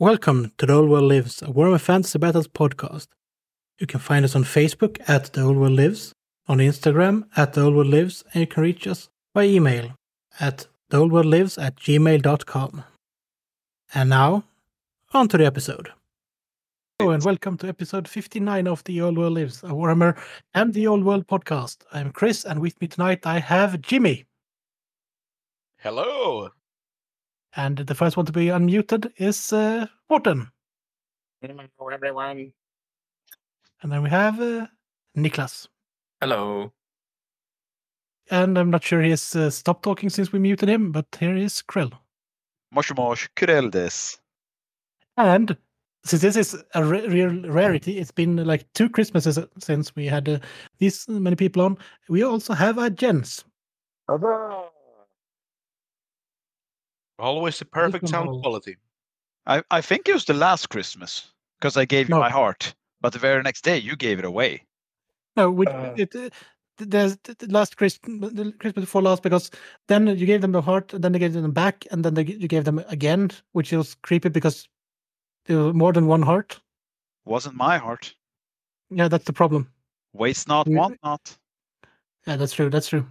Welcome to The Old World Lives, a Warhammer Fantasy Battles podcast. You can find us on Facebook at The Old World Lives, on Instagram at The Old World Lives, and you can reach us by email at theoldworldlives at gmail.com. And now, on to the episode. Hello and welcome to episode 59 of The Old World Lives, a Warhammer and The Old World podcast. I'm Chris, and with me tonight I have Jimmy. Hello. And the first one to be unmuted is uh, Morten. Hello, everyone. And then we have uh, Niklas. Hello. And I'm not sure he has uh, stopped talking since we muted him, but here is Krill. Mosh mosh, Kurel des. And since this is a ra- real rarity, it's been like two Christmases since we had uh, these many people on. We also have a Jens. Always the perfect sound Hello. quality. I, I think it was the last Christmas because I gave you No. my heart, but the very next day you gave it away. No, we, Uh. it, uh, there's the the last Christmas, the Christmas before last, because then you gave them the heart, and then they gave them back, and then they, you gave them again, which was creepy because there was more than one heart. Wasn't my heart. Yeah, that's the problem. Waste not, Mm. want not. Yeah, that's true. That's true.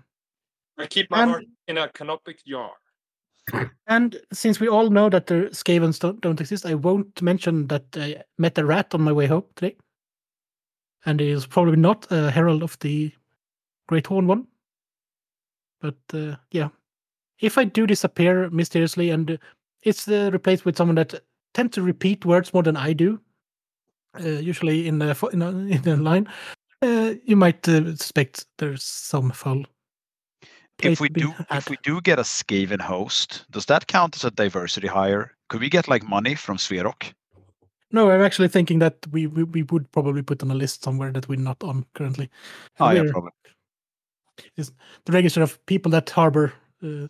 I keep my And- heart in a canopic jar. And since we all know that the Skavens don't, don't exist, I won't mention that I met a rat on my way home today. And he is probably not a herald of the Great Horned one. But uh, yeah, if I do disappear mysteriously and it's uh, replaced with someone that tend to repeat words more than I do, uh, usually in the in the line, uh, you might uh, suspect there's some foul. Play If we do had. if we do get a Skaven host, does that count as a diversity hire? Could we get like money from Sverok? No, I'm actually thinking that we, we, we would probably put on a list somewhere that we're not on currently. And Oh yeah, we're- probably. the register of people that harbor uh,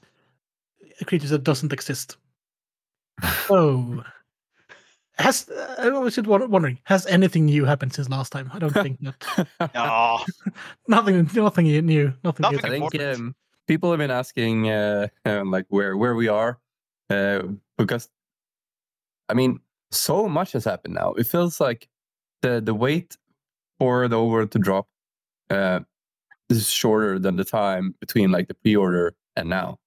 creatures that doesn't exist. Oh, has uh, I was just wondering, has anything new happened since last time? I don't think that. Oh, nothing, nothing new, nothing, Nothing new. I think um, people have been asking uh, um, like where where we are uh, because I mean so much has happened now. It feels like the the wait for the over to drop uh, is shorter than the time between like the pre-order and now.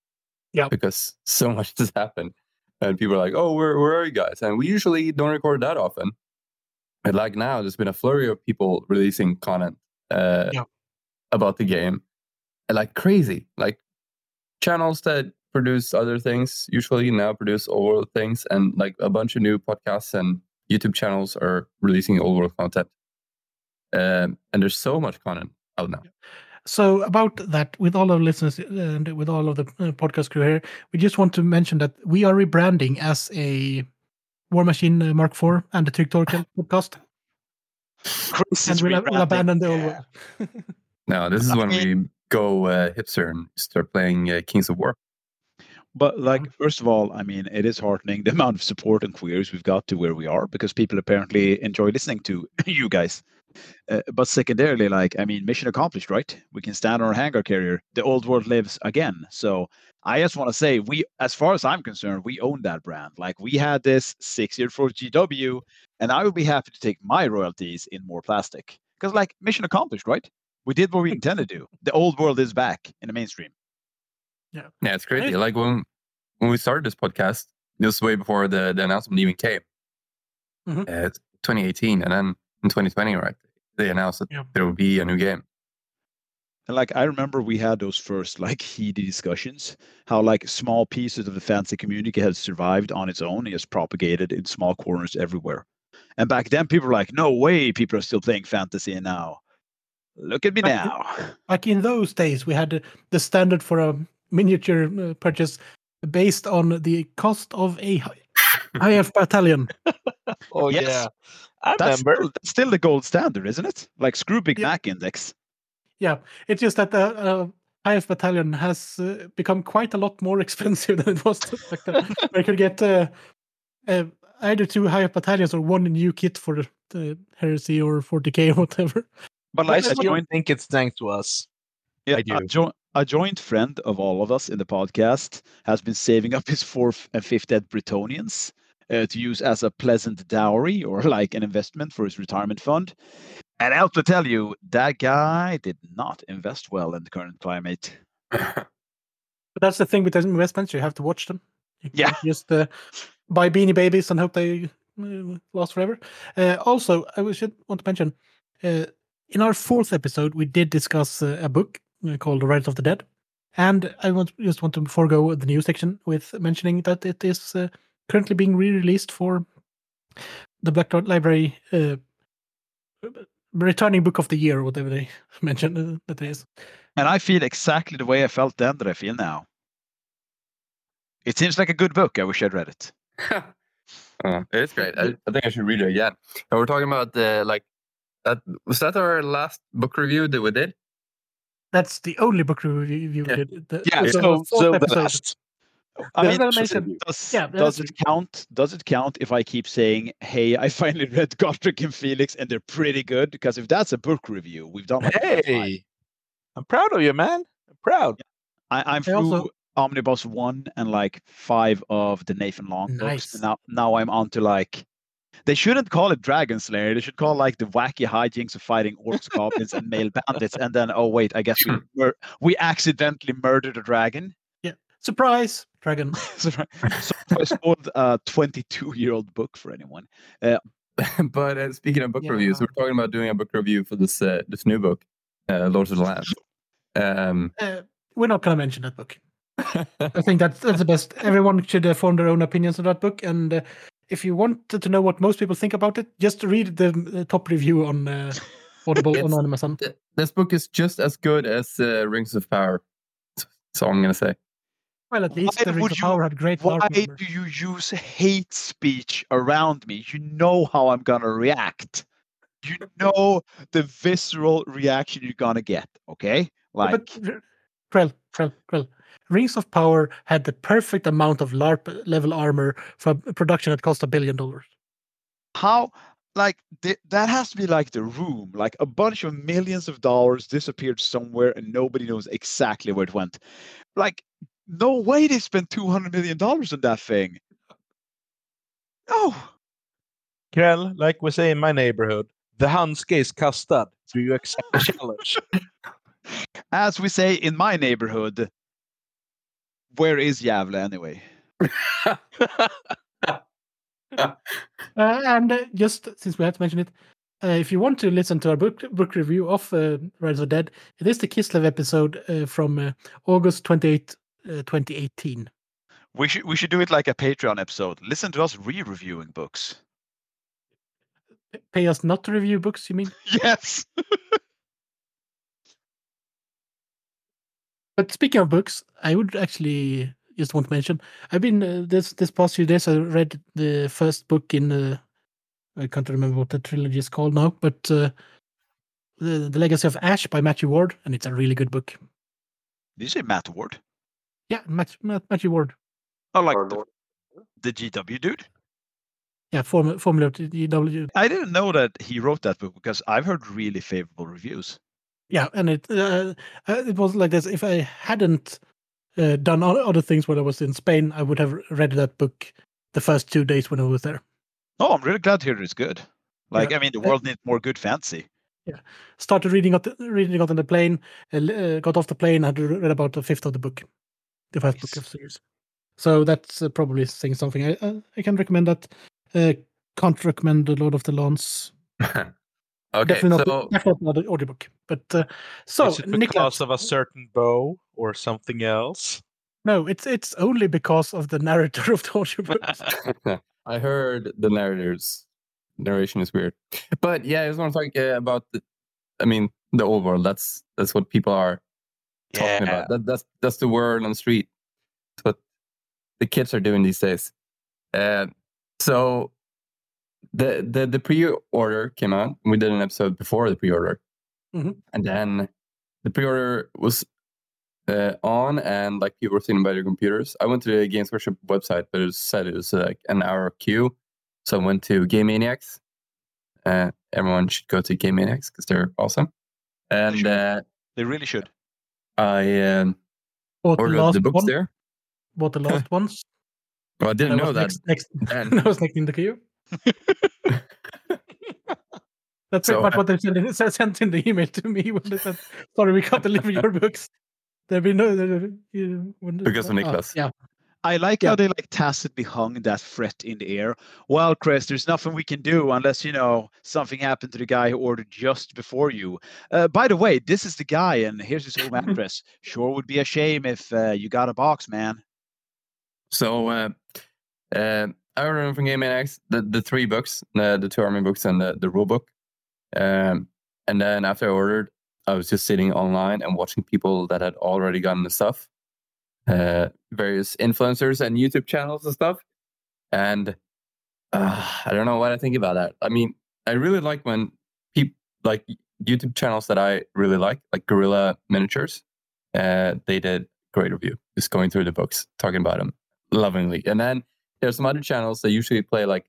Yeah. because so much has happened, and people are like, "Oh, where where are you guys?" And we usually don't record that often. And like now, there's been a flurry of people releasing content uh, Yeah. about the game, like crazy. Like channels that produce other things usually now produce old world things, and like a bunch of new podcasts and YouTube channels are releasing old world content. Um, and there's so much content out now. So about that, with all our listeners and with all of the uh, podcast crew here, we just want to mention that we are rebranding as a Warmachine uh, Mark IV and the Tyrk podcast, Chris and we'll, we'll abandon the old world. No, this is when we mean- go uh, hipster and start playing uh, Kings of War. But like, first of all, I mean, it is heartening the amount of support and queries we've got to where we are because people apparently enjoy listening to you guys. Uh, but secondarily, like, I mean, mission accomplished, right? We can stand on our hangar carrier. The old world lives again. So I just want to say, we, as far as I'm concerned, we own that brand. Like, we had this six year for GW, and I would be happy to take my royalties in more plastic because, like, mission accomplished, right? We did what we intended to do. The old world is back in the mainstream. Yeah, Yeah, it's crazy. Like when when we started this podcast, this was way before the, the announcement even came. Mhm. Uh, it's 2018, and then in 2020, right, they announced that Yeah. there would be a new game. And like I remember we had those first like heated discussions, how like small pieces of the fantasy community has survived on its own, it's propagated in small corners everywhere. And back then people were like, no way people are still playing fantasy now. Look at me Back- now. Like in those days, we had uh, the standard for a miniature uh, purchase based on the cost of a hi- IF battalion. Oh Yes. yeah, I That's remember. still, that's still the gold standard, isn't it? Like screw Big Yeah. Mac index. Yeah, it's just that the uh, IF battalion has uh, become quite a lot more expensive than it was back then. Where you could get uh, uh, either two IF battalions or one new kit for the, the heresy or 40k or whatever. But I like a don't think it's thanks to us. yeah, I a, do. jo- a joint friend of all of us in the podcast has been saving up his fourth and fifth ed Bretonnians uh, to use as a pleasant dowry or like an investment for his retirement fund. And I have to tell you, that guy did not invest well in the current climate. But that's the thing with those investments; you have to watch them. You Yeah. just uh, buy beanie babies and hope they uh, last forever. Uh, also, I was- should want to mention uh, in our fourth episode we did discuss uh, a book uh, called "The Rise of the Dead," and I want just want to forego the news section with mentioning that it is uh, currently being re-released for the Black Dot Library. Uh, returning book of the year or whatever they mentioned uh, that it is And I feel exactly the way I felt then that I feel now. It seems like a good book. I wish I'd read it. Uh, it's great. I, I think I should read it again. And we're talking about the like that was that our last book review that we did? That's the only book review we Yeah. did. The- Yeah, so, so the last. I That's mean, what I mentioned. does, Yeah, does it count? Does it count if I keep saying, "Hey, I finally read Gotrek and Felix, and they're pretty good"? Because if that's a book review, we've done. Like. Hey, I'm proud of you, man. I'm proud. I, I'm I through also- Omnibus one and like five of the Nathan Long books. Nice. And now, now I'm on to like. They shouldn't call it Dragon Slayer. They should call like the wacky hijinks of fighting orcs, goblins, and male bandits. And then, oh wait, I guess we mur- we accidentally murdered a dragon. Yeah, surprise, dragon. so I spoiled a 22 year old book for anyone. but uh, speaking of book reviews, we're talking about doing a book review for this uh, this new book, uh, Lords of the Land. Um, Uh, we're not going to mention that book. I think that's that's the best. Everyone should uh, form their own opinions on that book. And uh, if you want to know what most people think about it, just read the uh, top review on uh, Audible It's- on Amazon. th- this book is just as good as uh, Rings of Power. That's all I'm gonna say. Well, at least Why the Rings would of you- Power had great Why LARP do you use hate speech around me? You know how I'm gonna react. You know the visceral reaction you're gonna get. Okay, Yeah, like But R- Krell, Krell, Krell. Rings of Power had the perfect amount of LARP level armor for production that cost a billion dollars. how like th- that has to be like the room like a bunch of millions of dollars disappeared somewhere and nobody knows exactly where it went like no way they spent 200 million dollars on that thing no Krell, like we say in my neighborhood, the handske is kastad. Do you accept the challenge? as we say in my neighborhood where is Gävle anyway Uh, and uh, just since we had to mention it, uh, if you want to listen to our book book review of uh, Rise of the Dead, it is the Kislev episode uh, from uh, August 28, uh, 2018. we should we should do it like a patreon episode listen to us re-reviewing books Pay us not to review books, you mean? yes But speaking of books, I would actually just want to mention I've been uh, this this past few days. I read the first book in uh, I can't remember what the trilogy is called now, but uh, the the Legacy of Ash by Matthew Ward, and it's a really good book. did you say matt ward Yeah, Matt, Matt, Matthew Ward. oh like the, Lord- the gw dude Yeah, Formula Formula GW. I didn't know that he wrote that book because I've heard really favorable reviews. Yeah, and it uh, uh, it was like this. If I hadn't uh, done other things when I was in Spain, I would have read that book the first two days when I was there. Oh, I'm really glad to hear it's good. Like, Yeah. I mean, the Uh, world needs more good fancy. Yeah, started reading it, reading it on the plane. Uh, uh, got off the plane. Had read about a fifth of the book, the first book of the series. So that's uh, probably saying something. I uh, I can recommend that. Uh, can't recommend the Lord of the Lawns. okay, definitely not. so definitely not the audiobook. But uh, so is it Niklas, because of a certain bow or something else? no, it's it's only because of the narrator of the audiobook. I heard the narrators narration is weird, but yeah, I just want to talk uh, about the. I mean, the old world. That's that's what people are talking about. That, that's that's the word on the street. That's what the kids are doing these days. Uh, so the the the pre-order came out. We did an episode before the pre-order, Mhm. and then the pre-order was uh, on, and like people were sitting by their computers. I went to the Games Workshop website, but it said it was like an hour queue. So I went to Game Maniacs. Uh, everyone should go to Game Maniacs because they're awesome. And should. uh, They really should. I um, Bought the last the books one. there. Bought the last ones. Well, I didn't And I know was that. Next, next, then. I was next in the queue. That's So, pretty much what they sent in, sent in the email to me when they said, "Sorry, we can't deliver your books." There'll be no. there- you- when the- Because of ah, Niklas. yeah, I like Yeah. how they like tacitly hung that threat in the air. Well, Chris, there's nothing we can do unless you know something happened to the guy who ordered just before you. Uh, by the way, this is the guy, and here's his home address. Sure would be a shame if uh, you got a box, man. So uh, uh, I ordered from Game X the, the three books, the, the two army books and the, the rule book. Um, and then after I ordered, I was just sitting online and watching people that had already gotten the stuff, uh, various influencers and YouTube channels and stuff. And uh, I don't know what I think about that. I mean, I really like when people like YouTube channels that I really like, like Guerrilla Miniatures. Uh, they did great review, just going through the books, talking about them lovingly. And then there's some other channels that usually play like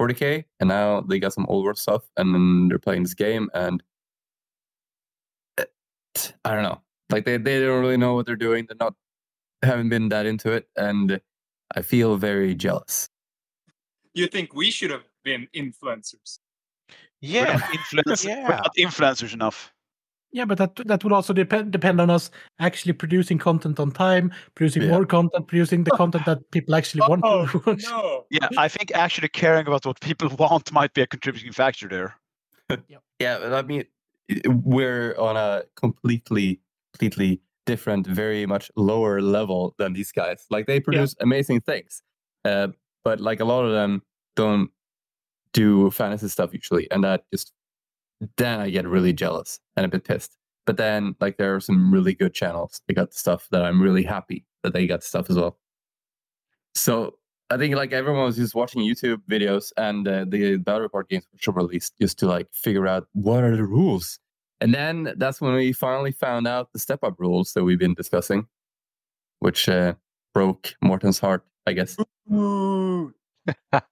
40k, and now they got some old world stuff, and then they're playing this game, and it- I don't know, like they they don't really know what they're doing. They're not haven't been that into it, and I feel very jealous. You think we should have been influencers? We're Yeah. not, influence- we're Yeah. not influencers enough. Yeah, but that that would also depend depend on us actually producing content on time, producing Yeah. more content, producing the content that people actually want Oh, to watch. no. Yeah, I think actually caring about what people want might be a contributing factor there. Yeah, but I mean, we're on a completely, completely different, very much lower level than these guys. Like they produce amazing things, uh, but like a lot of them don't do fantasy stuff usually, and that just then I get really jealous and a bit pissed. But then, like, there are some really good channels. They got the stuff that I'm really happy that they got stuff as well. So I think like everyone was just watching YouTube videos and uh, the battle report games which were released just to like figure out what are the rules. And then that's when we finally found out the step up rules that we've been discussing, which uh, broke Morten's heart, I guess.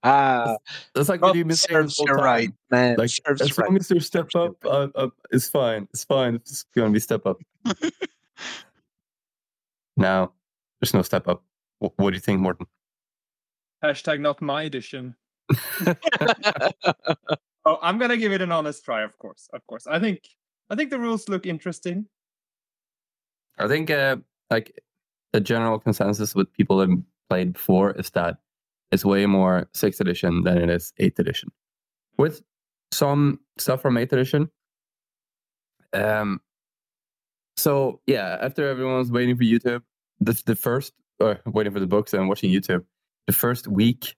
Ah, That's like well, what you've serves you right, man. Like serves as you right. long as there's step up, uh, uh, it's fine. It's fine. It's gonna be step up. now there's no step up. Wh- what do you think, Morten? Hashtag not my edition. Oh, I'm gonna give it an honest try, of course. Of course. I think I think the rules look interesting. I think uh, like the general consensus with people that played before is that it's way more sixth edition than it is eighth edition. With some stuff from eighth edition. Um. So yeah, after everyone's waiting for YouTube, the the first or waiting for the books and watching YouTube, the first week,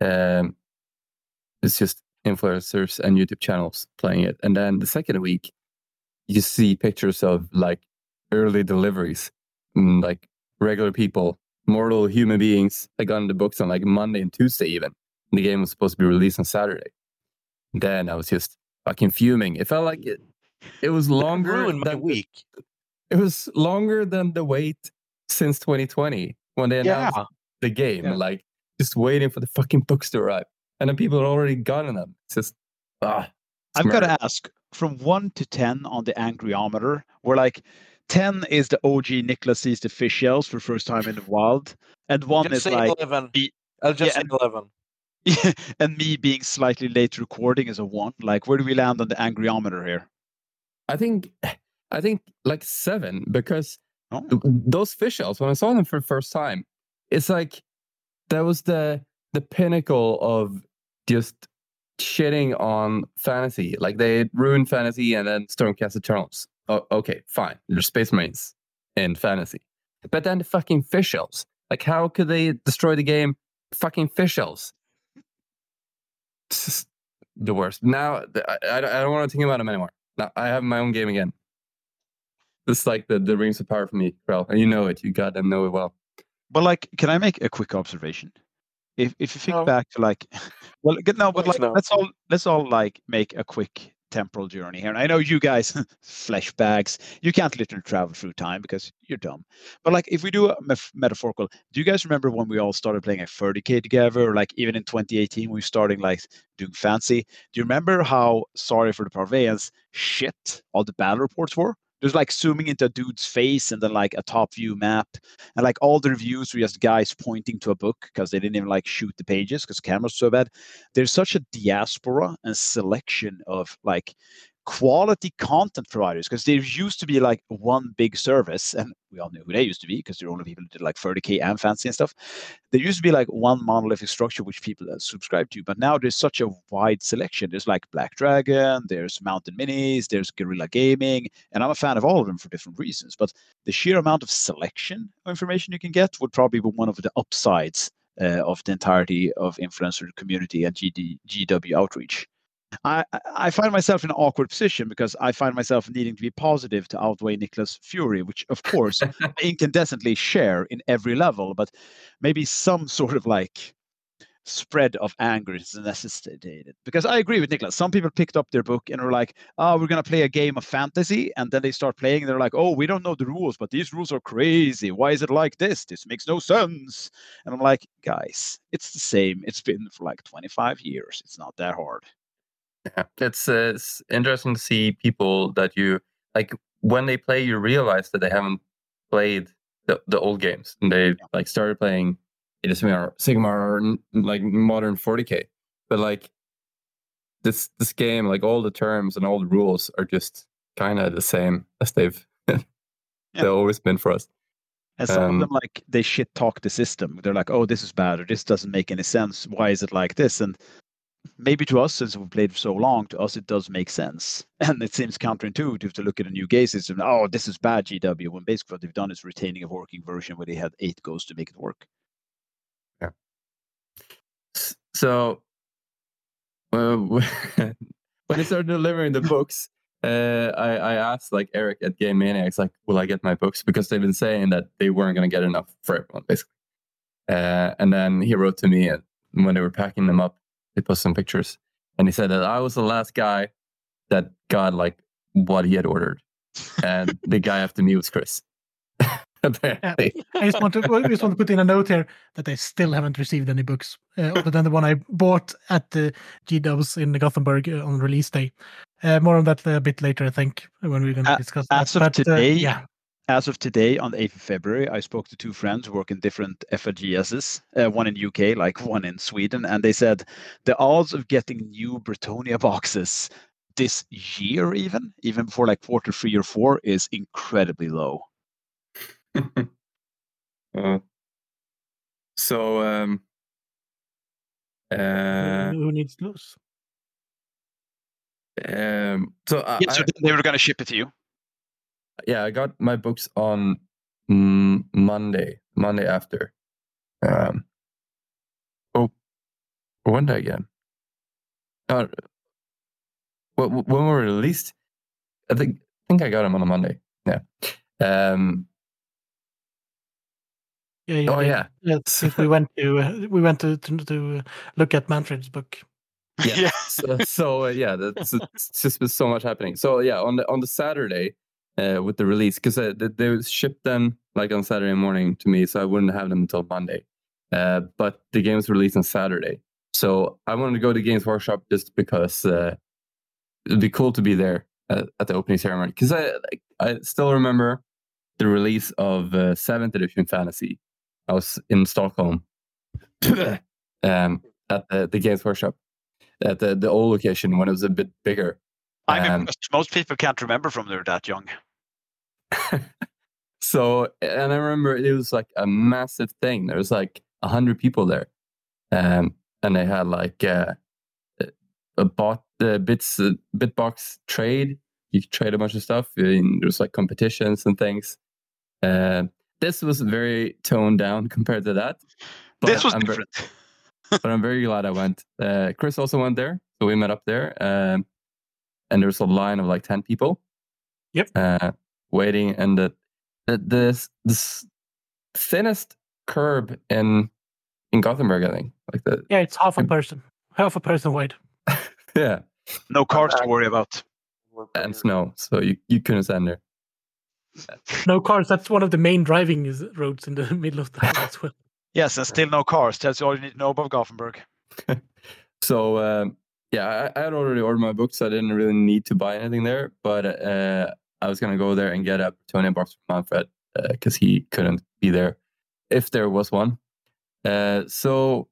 um, it's just influencers and YouTube channels playing it, and then the second week, you see pictures of like early deliveries, mm, like regular people, mortal human beings that got in the books on like Monday and Tuesday even. The game was supposed to be released on Saturday. Then I was just fucking fuming. It felt like it. It was longer Ruined my than the- week. it was longer than the wait since 2020 when they announced Yeah. the game. Yeah. Like just waiting for the fucking books to arrive, and then people had already gotten them. It's just ah. I've got to ask from one to 10 on the angryometer. We're like 10 is the OG Nicholas sees the fish elves for the first time in the wild, and one Just is say like, 11. be- I'll just yeah, say 11. and me being slightly late recording is a one. Like, where do we land on the angryometer here? I think I think like seven because Oh. those fish elves when I saw them for the first time, it's like that was the the pinnacle of just shitting on fantasy. Like they ruined fantasy and then Stormcast Eternals. Oh, okay, fine. There's Space Marines in fantasy, but then the fucking fish elves. Like, how could they destroy the game? Fucking fish elves. It's the worst. Now I, I, don't- want to think about them anymore. Now I have my own game again. This is like the, the rings of power for me, Krell. And you know it. You gotta know it well. But like, can I make a quick observation? If if you think No. back to like, well, good no, but like, no. let's all let's all like make a quick temporal journey here. And I know you guys, flesh bags, you can't literally travel through time because you're dumb. But like, if we do a mef- metaphorical, do you guys remember when we all started playing like 30k together? Or like even in 2018, we were starting like doing fancy. Do you remember how sorry for the Parveans shit all the battle reports were? There's like zooming into a dude's face and then like a top view map, and like all the reviews were just guys pointing to a book because they didn't even like shoot the pages because camera's so bad. There's such a diaspora and selection of like quality content providers because there used to be like one big service and we all knew who they used to be because they're only people who did like 30k and fancy and stuff. There used to be like one monolithic structure which people uh, subscribe to but now there's such a wide selection. There's like black dragon there's mountain minis there's guerrilla gaming and i'm a fan of all of them for different reasons but the sheer amount of selection of information you can get would probably be one of the upsides uh, of the entirety of influencer community and GD, gw outreach I, I find myself in an awkward position because I find myself needing to be positive to outweigh Nicholas' fury, which of course I incandescently share in every level, but maybe some sort of like spread of anger is necessitated. Because I agree with Nicholas. Some people picked up their book and are like, oh, we're going to play a game of fantasy. And then they start playing and they're like, oh, we don't know the rules, but these rules are crazy. Why is it like this? This makes no sense. And I'm like, guys, it's the same. It's been for like 25 years. It's not that hard. Yeah, it's uh, it's interesting to see people that you like when they play. You realize that they haven't played the, the old games, and they like started playing Age of Sigmar, Sigmar or like modern 40k. But like this this game, like all the terms and all the rules are just kind of the same as they've they've always been for us. And some um, of them like they shit talk the system. They're like, "Oh, this is bad," or "This doesn't make any sense. Why is it like this?" And maybe to us, since we've played for so long, to us it does make sense. And it seems counterintuitive to look at a new game system. Oh, this is bad GW. When basically what they've done is retaining a working version where they had eight goes to make it work. Yeah. So uh, when they started delivering the books, uh, I, I asked like Eric at Game Maniacs, like, will I get my books? Because they've been saying that they weren't going to get enough for everyone, basically. Uh, and then he wrote to me and when they were packing them up, they post some pictures, and he said that I was the last guy that got like what he had ordered, and the guy after me was Chris. Apparently. I just want to I just want to put in a note here that I still haven't received any books uh, other than the one I bought at the G Dubs in Gothenburg uh, on release day. Uh, more on that a bit later, I think, when we're going to discuss as that. As of but, uh, today, yeah as of today, on the 8th of February, I spoke to two friends who work in different FLGSs, uh, one in UK, like one in Sweden, and they said the odds of getting new Bretonnia boxes this year, even even before like quarter three or four, is incredibly low. uh, so, um, uh, who needs those? Um, so, I, yeah, so they were going to ship it to you yeah, I got my books on mm, Monday, Monday after. Um, oh, when did I get? Uh, when were released? I think I think I got them on a Monday. Yeah. Um, yeah, oh yeah. yeah we went to uh, we went to to, to look at Manfred's book. Yeah. yeah. so, so uh, yeah, that's it's just been so much happening. So yeah, on the on the Saturday, uh, with the release because uh, they, they shipped them like on Saturday morning to me, so I wouldn't have them until Monday. Uh, but the game was released on Saturday, so I wanted to go to Games Workshop just because uh, it'd be cool to be there at, at the opening ceremony. Because I like, I still remember the release of uh, Seventh Edition Fantasy. I was in Stockholm um, at the, the Games Workshop at the, the old location when it was a bit bigger. I mean, most people can't remember from they're that young. So, and I remember it was like a massive thing. There was like a hundred people there, um, and they had like uh, a bot uh, bits uh, bitbox trade. You could trade a bunch of stuff. And there was like competitions and things. Uh, this was very toned down compared to that. this was I'm different. Very, but I'm very glad I went. Uh, Chris also went there, so we met up there. Um, and was a line of like 10 people yep uh, waiting and the, the this this thinnest curb in in gothenburg i think. Like the yeah it's half a person. Half a person wide. Yeah. No cars to worry about. And snow so you, you couldn't stand there. No cars. That's one of the main driving roads in the middle of the as well. Yes and still no cars. That's all you need to know about gothenburg. So um, yeah, I, I, had already ordered my books. So I didn't really need to buy anything there. But uh, I was gonna go there and get a Bretonnia box from Manfred because he couldn't be there if there was one. Uh, so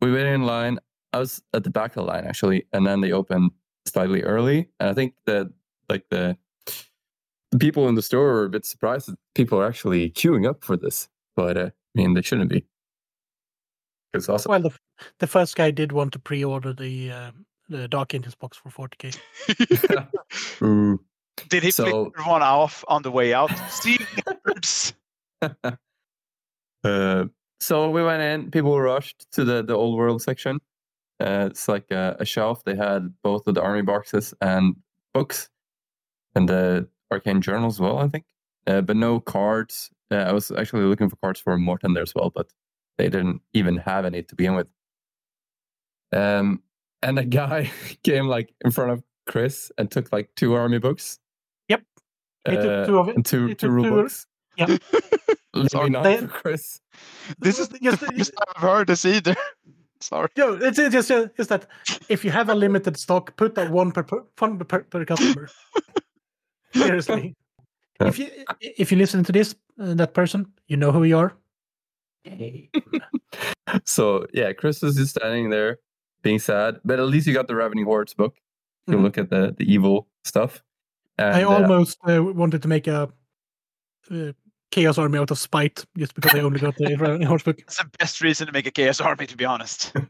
we waited in line. I was at the back of the line actually, and then they opened slightly early. And I think that like the the people in the store were a bit surprised that people are actually queuing up for this. But uh, I mean, they shouldn't be. It's awesome. Well, the, the first guy did want to pre-order the um, the Dark Angels box for 40k. Did he So- flip one off on the way out? See. Uh, so we went in. People rushed to the the old world section. Uh, it's like a, a shelf. They had both of the army boxes and books, and the arcane journal as well. I think, uh, but no cards. Uh, I was actually looking for cards for Morten there as well, but they didn't even have any to begin with. Um, and a guy came like in front of Chris and took like two army books. Yep. He took Uh, two of it. two He two rule two- books. yeah. Sorry. not They- Chris. This is the Just- first time I've heard this either. Sorry. Yo, it's it's just uh, it's that if you have a limited stock, put that one per per, one per, per customer. Seriously, if you if you listen to this, uh, that person, you know who you are. So yeah, Chris is just standing there being sad, but at least you got the Ravening Hordes book. You Mhm. look at the, the evil stuff. And, I uh, almost uh, wanted to make a uh, chaos army out of spite, just because I only got the Ravening Hordes book. That's the best reason to make a chaos army, to be honest.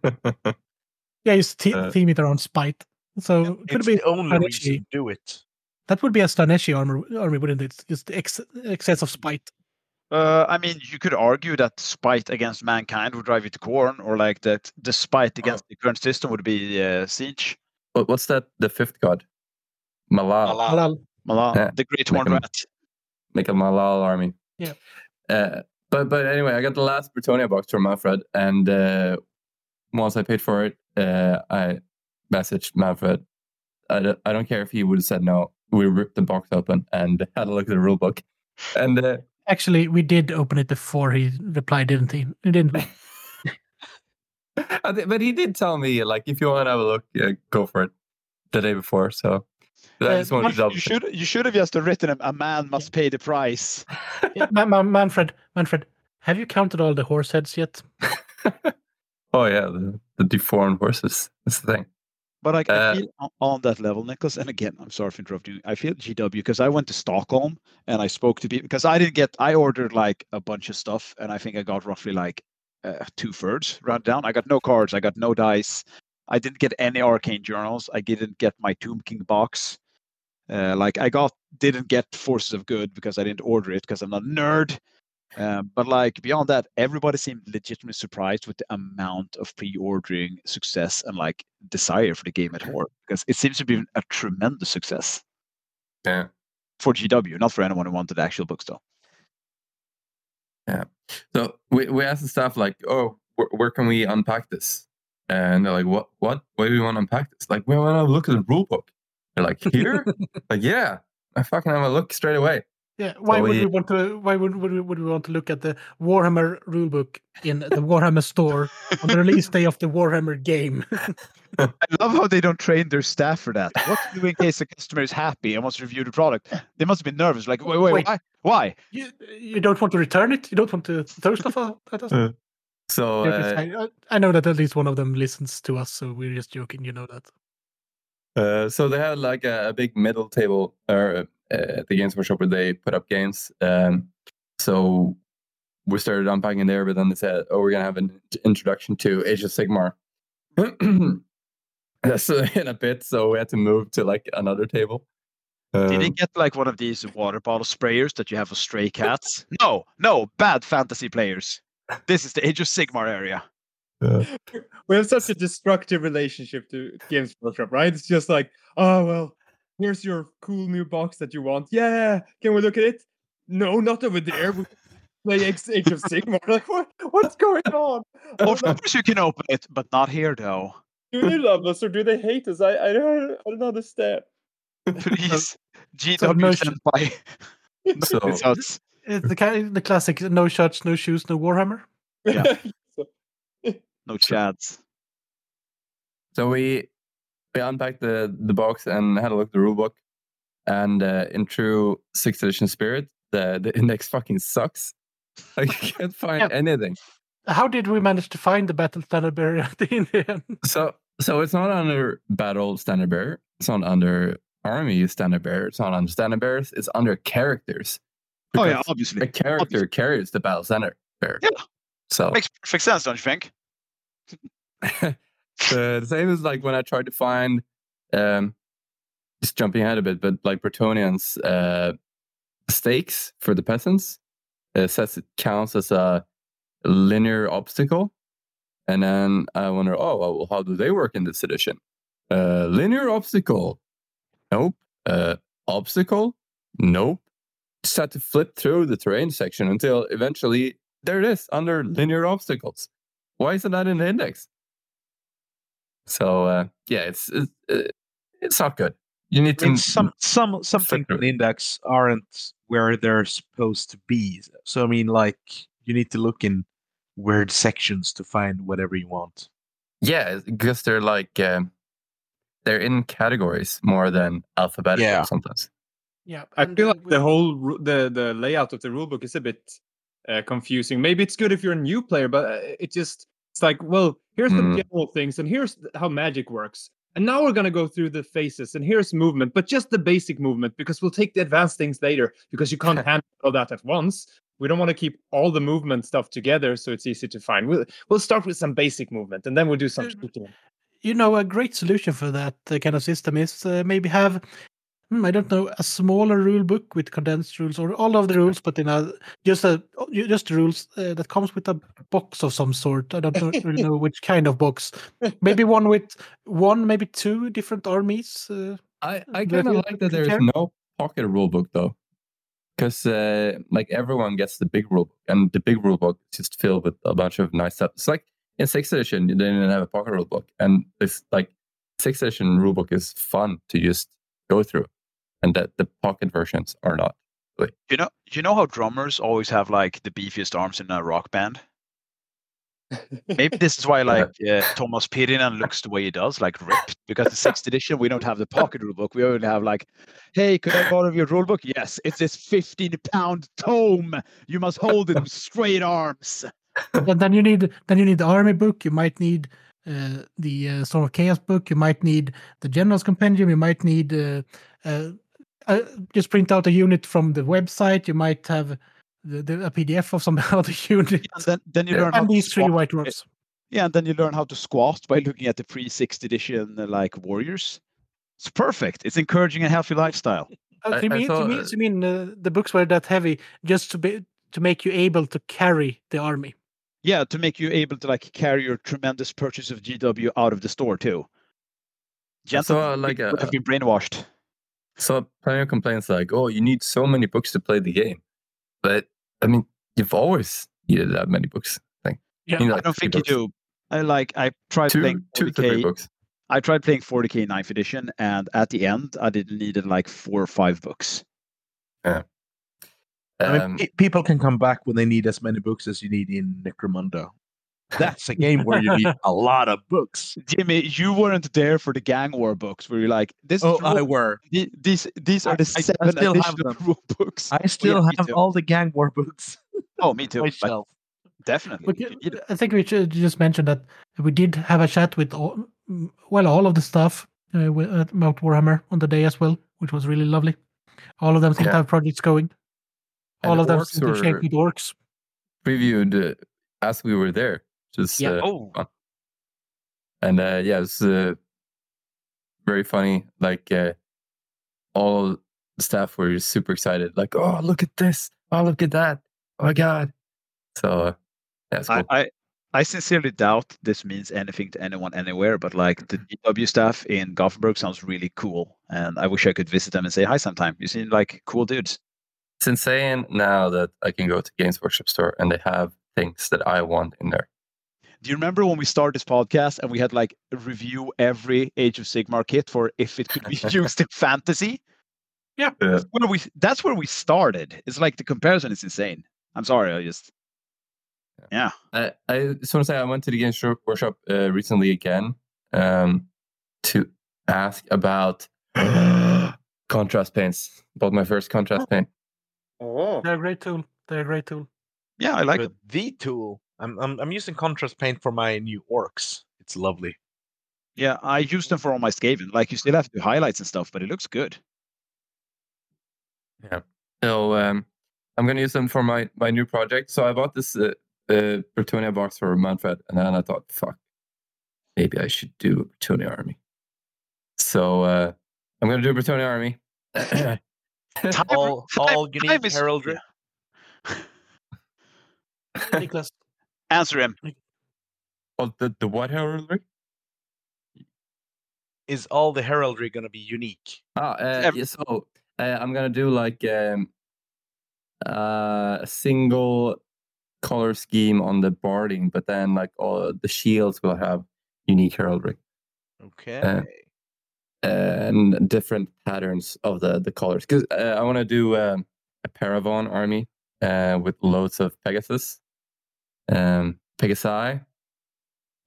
Yeah, just te- Uh, theme it around spite. So it could It's be the only Slaaneshi. reason to do it. that would be a Slaaneshi armor army, wouldn't it? Just ex- excess of spite. Uh, I mean, you could argue that spite against mankind would drive you to Khorne, or like that the spite against the current system would be uh, siege. what's that? The fifth god, Malal. Malal. Malal, Yeah, the great make horned him- rat. Make a Malal army. Yeah. Uh, but but anyway, I got the last Bretonnia box from Manfred, and uh, once I paid for it, uh, I messaged Manfred. I, don't- I don't care if he would have said no. We ripped the box open and had a look at the rule book, and uh, Actually, we did open it before he replied, didn't he? Didn't we? But he did tell me like if you want to have a look, uh, go for it the day before. So but I Uh, just wanted to double You should you should have just written a, a man must pay the price. Yeah, Ma- Ma- Manfred, Manfred, have you counted all the horse heads yet? oh yeah, the, the deformed horses. That's the thing. But I Uh, feel on, on that level, Nicholas, and again, I'm sorry for interrupting. you, I feel GW because I went to Stockholm and I spoke to people because I didn't get. I ordered like a bunch of stuff, and I think I got roughly like uh, two thirds round down. I got no cards, I got no dice, I didn't get any arcane journals. I didn't get my Tomb King box. Uh, like I got didn't get Forces of Good because I didn't order it because I'm not a nerd. Um, but like beyond that, everybody seemed legitimately surprised with the amount of pre-ordering success and like desire for the game at Horde because it seems to be a tremendous success Yeah. for GW, not for anyone who wanted the actual books though. Yeah, so we, we asked the staff like, oh, where, where can we unpack this? And they're like, what? What? Why do we want to unpack this? Like, we want to look at the rule book. They're like, here? like, yeah. I fucking have a look straight away. Yeah. Why So would we- we want to? Why would, would, we, would we want to look at the Warhammer rulebook in the Warhammer store on the release day of the Warhammer game? I love how they don't train their staff for that. What to do in case a customer is happy and wants to review the product? They must have been nervous. Like, wait, wait, Wait. why? Why? you you don't want to return it. You don't want to throw stuff at at us. Uh, So uh, I, I know that at least one of them listens to us, so we're just joking. You know that. Uh, so they had like a, a big middle table or uh, at the games workshop where they put up games. Um, so we started unpacking there, but then they said, "Oh, we're gonna have an introduction to Age of Sigmar." That's in a bit, so we had to move to like another table. Did they Um, get like one of these water bottle sprayers that you have for stray cats? No, no, bad fantasy players. This is the Age of Sigmar area. We have such a destructive relationship to Games Workshop, right? It's just like, oh well, here's your cool new box that you want. Yeah, can we look at it? No, not over there. We play Age Age of Sigmar. Like, what? What's going on? I Of don't course you can open it, but not here though. Do they love us or do they hate us? I I don't I don't understand. Please. So GW no sent by. So- It's. It's the ki- the classic: no shirts, no shoes, no Warhammer. Yeah. So- No chance. so we we unpacked the the box and had a look at the rule book. And uh, in true sixth edition spirit, the the index fucking sucks. Like you can't find Yeah. anything. How did we manage to find the battle standard bearer in the end? So so it's not under battle standard bearer. It's not under army standard bearer. It's not under standard bearers. It's under characters. Oh yeah, obviously. a character carries the battle standard bearer. Yeah. So Makes perfect sense, don't you think? the, the same is like when I tried to find um just jumping ahead a bit, but like Bretonnians uh stakes for the peasants. It says it counts as a linear obstacle. And then I wonder, oh well, how do they work in this edition? Uh linear obstacle. Nope. Uh obstacle? Nope. Just had to flip through the terrain section until eventually there it is under linear obstacles. Why isn't that in the index? So uh, yeah, it's it's, uh, it's not good. You need to mean, some some some things through the index aren't where they're supposed to be. So I mean, like you need to look in weird sections to find whatever you want. yeah, because they're like um, they're in categories more than alphabetical Yeah. sometimes. Yeah, I feel like the whole the the layout of the rulebook is a bit uh, confusing. Maybe it's good if you're a new player, but uh, it just it's like, well, here's Mm. the general things, and here's how magic works, and now we're gonna go through the phases, and here's movement, but just the basic movement because we'll take the advanced things later because you can't handle all that at once. We don't want to keep all the movement stuff together, so it's easy to find. We'll we'll start with some basic movement, and then we'll do some. Shooting. you know, a great solution for that uh, kind of system is uh, maybe have, hmm, I don't know, a smaller rule book with condensed rules or all of the rules, but in a just a just rules uh, that comes with a box of some sort. I don't know, really know which kind of box. Maybe one with one, maybe two different armies. Uh, I I kind of like that there is no pocket rule book though, because uh, like everyone gets the big rulebook, and the big rule book is just filled with a bunch of nice stuff. It's like in sixth edition they didn't have a pocket rule book, and this like sixth edition rule book is fun to just go through, and that the pocket versions are not. You know, you know how drummers always have like the beefiest arms in a rock band. Maybe this is why like uh, Tuomas Pirinen looks the way he does, like ripped. Because the sixth edition, we don't have the pocket rulebook. We only have like, hey, could I borrow your rulebook? Yes, it's this 15 pound tome. You must hold it with straight arms. and then you need then you need the army book. You might need uh, the uh, Storm of Chaos book. You might need the General's Compendium. You might need uh, uh, uh, just print out a unit from the website. You might have the, the, a PDF of some other unit. And then, then you learn how And these three squat. white dwarfs. Yeah, and then you learn how to squat by looking at the pre sixth edition uh, like warriors. It's perfect. It's encouraging a healthy lifestyle. I- so you I mean, saw, so you mean, uh, so you mean uh, the books were that heavy just to be to make you able to carry the army? Yeah, to make you able to like carry your tremendous purchase of GW out of the store too. I saw, Gentlemen like, would a- have been brainwashed. So plenty of complaints like, oh, you need so many books to play the game, but I mean, you've always needed that many books. I think. Yeah, You need, I don't three think you do. I like I tried Two, playing two to three 40k. books. I tried playing 40k 9th edition, and at the end, I didn't needed like four or five books. Yeah, I mean, Um, people can come back when they need as many books as you need in Necromunda. That's a game where you need a lot of books. Jimmy, you weren't there for the gang war books, where you're like, "This Oh, is I rule- were. the- these these are the I- I still have additional them. rule books." I still me have all the gang war books Oh, me too. on my Like, shelf. definitely. But you you- I think we should just mention that we did have a chat with all, well all of the staff uh, wi- uh, about Warhammer on the day as well, which was really lovely. All of them seem Yeah. to have projects going. And all the of them orcs seem to shape were- with orcs. previewed uh, as we were there. Just Yeah. uh, Oh, fun. and uh, yeah, it's uh, very funny. Like uh, all the staff were super excited. Like, oh, look at this! Oh, look at that! Oh my god! So uh, yeah, cool. I, I I sincerely doubt this means anything to anyone anywhere, but like the GW staff in Gothenburg sounds really cool, and I wish I could visit them and say hi sometime. You seem like cool dudes. it's insane now that I can go to Games Workshop store and they have things that I want in there. Do you remember when we started this podcast and we had like review every Age of Sigmar kit for if it could be used in fantasy? Yeah. That's where we that's where we started. It's like the comparison is insane. I'm sorry, I just yeah. I, I just want to say I went to the Games Shop- Workshop uh, recently again um, to ask about contrast paints. Bought my first contrast paint. Oh, They're a great tool. They're a great tool. Yeah, I like the tool, I'm, I'm I'm using contrast paint for my new orcs. It's lovely. Yeah, I use them for all my Skaven. Like you still have to do highlights and stuff, but it looks good. Yeah. So um, I'm gonna use them for my my new project. So I bought this uh, uh, Bretonnia box for Manfred, and then I thought, fuck, maybe I should do a Bretonnia army. So uh, I'm gonna do a Bretonnia army. All all you need heraldry. Niklas, Answer him. oh, the the what heraldry? Is all the heraldry gonna be unique? Ah, uh, Ev- yeah, so uh, I'm gonna do like um, uh, a single color scheme on the barding, but then like all the shields will have unique heraldry Okay. and different patterns of the the colors. Because uh, I want to do um, a Parravon army uh, with loads of Pegasus, um, Pegasi,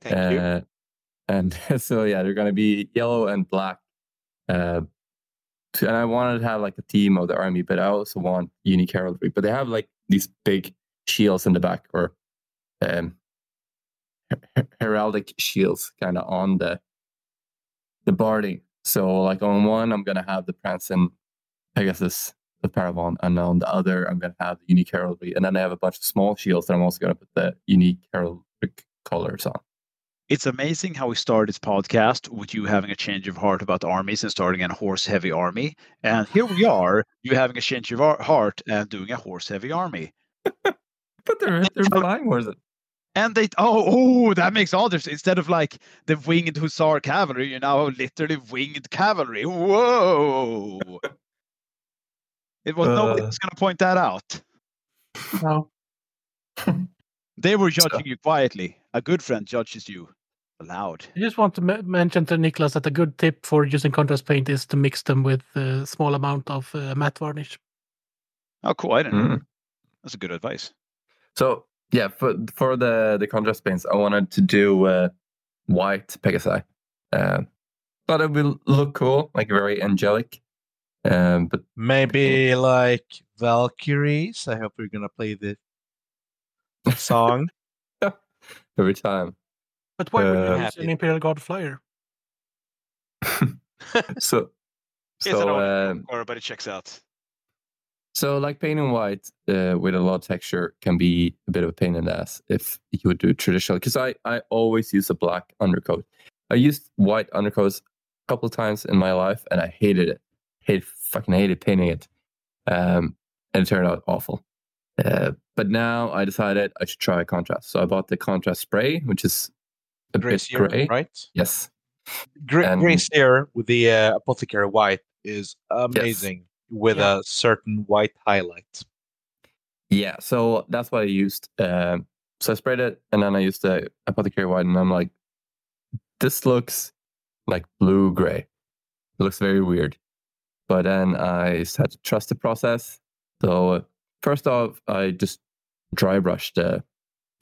Thank you. uh, and so yeah, they're gonna be yellow and black. Uh, and I wanted to have like a theme of the army, but I also want unique heraldry. But they have like these big shields in the back, or um, her- her- heraldic shields, kind of on the the barding. So like on one, I'm gonna have the Prancing Pegasus, the Parravon, and on the other, I'm gonna have the unique heraldry. And then I have a bunch of small shields that I'm also gonna put the unique heraldic colors on. It's amazing how we started this podcast with you having a change of heart about armies and starting a horse heavy army. And here we are, you having a change of heart and doing a horse heavy army. But they're they're flying horses. And they, oh, oh, that makes all difference. Instead of like the winged hussar cavalry, you now literally winged cavalry. Whoa. It was nobody Uh. was going to point that out. no. They were judging you quietly. A good friend judges you aloud. I just want to me- mention to Nicholas that a good tip for using contrast paint is to mix them with a small amount of uh, matte varnish. Oh, cool. I didn't know. Mm. That's a good advice. So yeah, for for the the contrast paints, I wanted to do uh, white Pegasi. Uh, thought it would look cool, like very angelic. Um, but Maybe like Valkyries. I hope we're gonna play the song. every time. But why would you use Happy. an Imperial Guard flyer? So It's so um, or but it checks out. so like painting white uh, with a lot of texture can be a bit of a pain in the ass if you would do traditional. Because I I always use a black undercoat. I used white undercoats a couple of times in my life, and I hated it. Hate fucking hated painting it, um, and it turned out awful. Uh, but now I decided I should try contrast. So I bought the contrast spray, which is a bit Grey Seer, gray. right? Yes. Gra- And- Grey Seer with the uh, apothecary white is amazing with Yeah. a certain white highlight. Yeah, so that's what I used. Um, so I sprayed it, and then I used the apothecary white, and I'm like, this looks like blue gray. It looks very weird. But then I had to trust the process. So first off, I just dry brushed the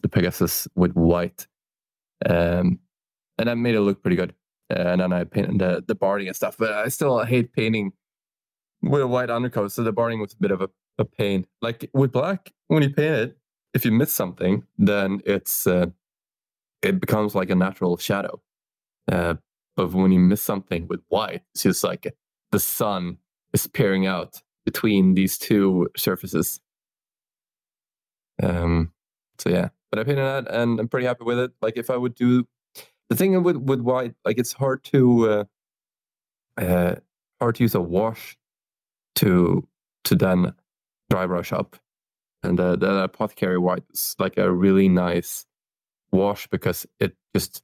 the Pegasus with white, um, and that made it look pretty good. And then I painted the the barding and stuff. But I still hate painting with a white undercoat, so the barding was a bit of a, a pain. Like with black, when you paint it, if you miss something, then it's uh, it becomes like a natural shadow. Uh, but when you miss something with white, it's just like the sun is peering out between these two surfaces. Um, so yeah, but I painted that, and I'm pretty happy with it. Like if I would do the thing with with white, like it's hard to uh, uh, hard to use a wash to to then dry brush up. And the, the apothecary white is like a really nice wash because it just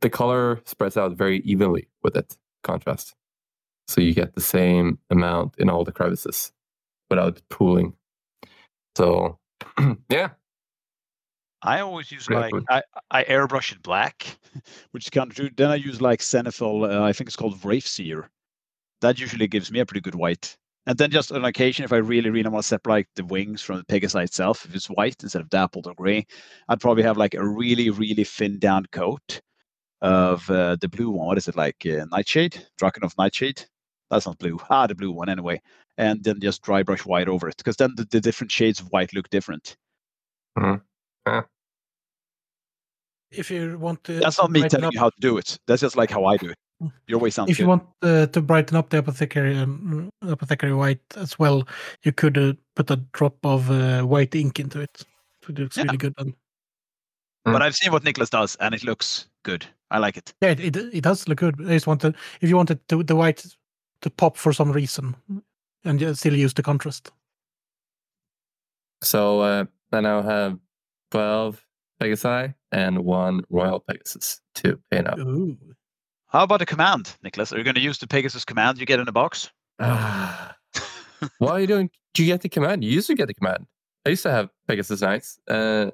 the color spreads out very evenly with it contrast. So you get the same amount in all the crevices without pooling. So yeah. I always use Yeah, like. I, I airbrush it black, which is kind of true. Then I use like Zenithal, uh, I think it's called Wraith Seer. That usually gives me a pretty good white. And then just on occasion, if I really, really want to separate the wings from the Pegasi itself, if it's white instead of dappled or gray, I'd probably have like a really, really thin down coat of uh, the blue one. What is it like? Uh, Nightshade, Drakenhof Nightshade. That's not blue. Ah, the blue one anyway. And then just dry brush white over it, because then the, the different shades of white look different. If you want to, That's not me telling up- you how to do it. That's just like how I do it. Your way sounds if you want uh, to brighten up the apothecary um, apothecary white as well, you could uh, put a drop of uh, white ink into it. It looks Yeah. really good. And But I've seen what Nicholas does, and it looks good. I like it. yeah, it, it, it does look good. I just wanted if you wanted to, the white to pop for some reason, and you still use the contrast. So uh, I now have 12 Pegasi and one Royal Pegasus to paint up. Ooh. How about the command, Nicholas? Are you going to use the Pegasus command you get in the box? Why you don't do you get the command? You used to get the command. I used to have Pegasus Knights. Uh,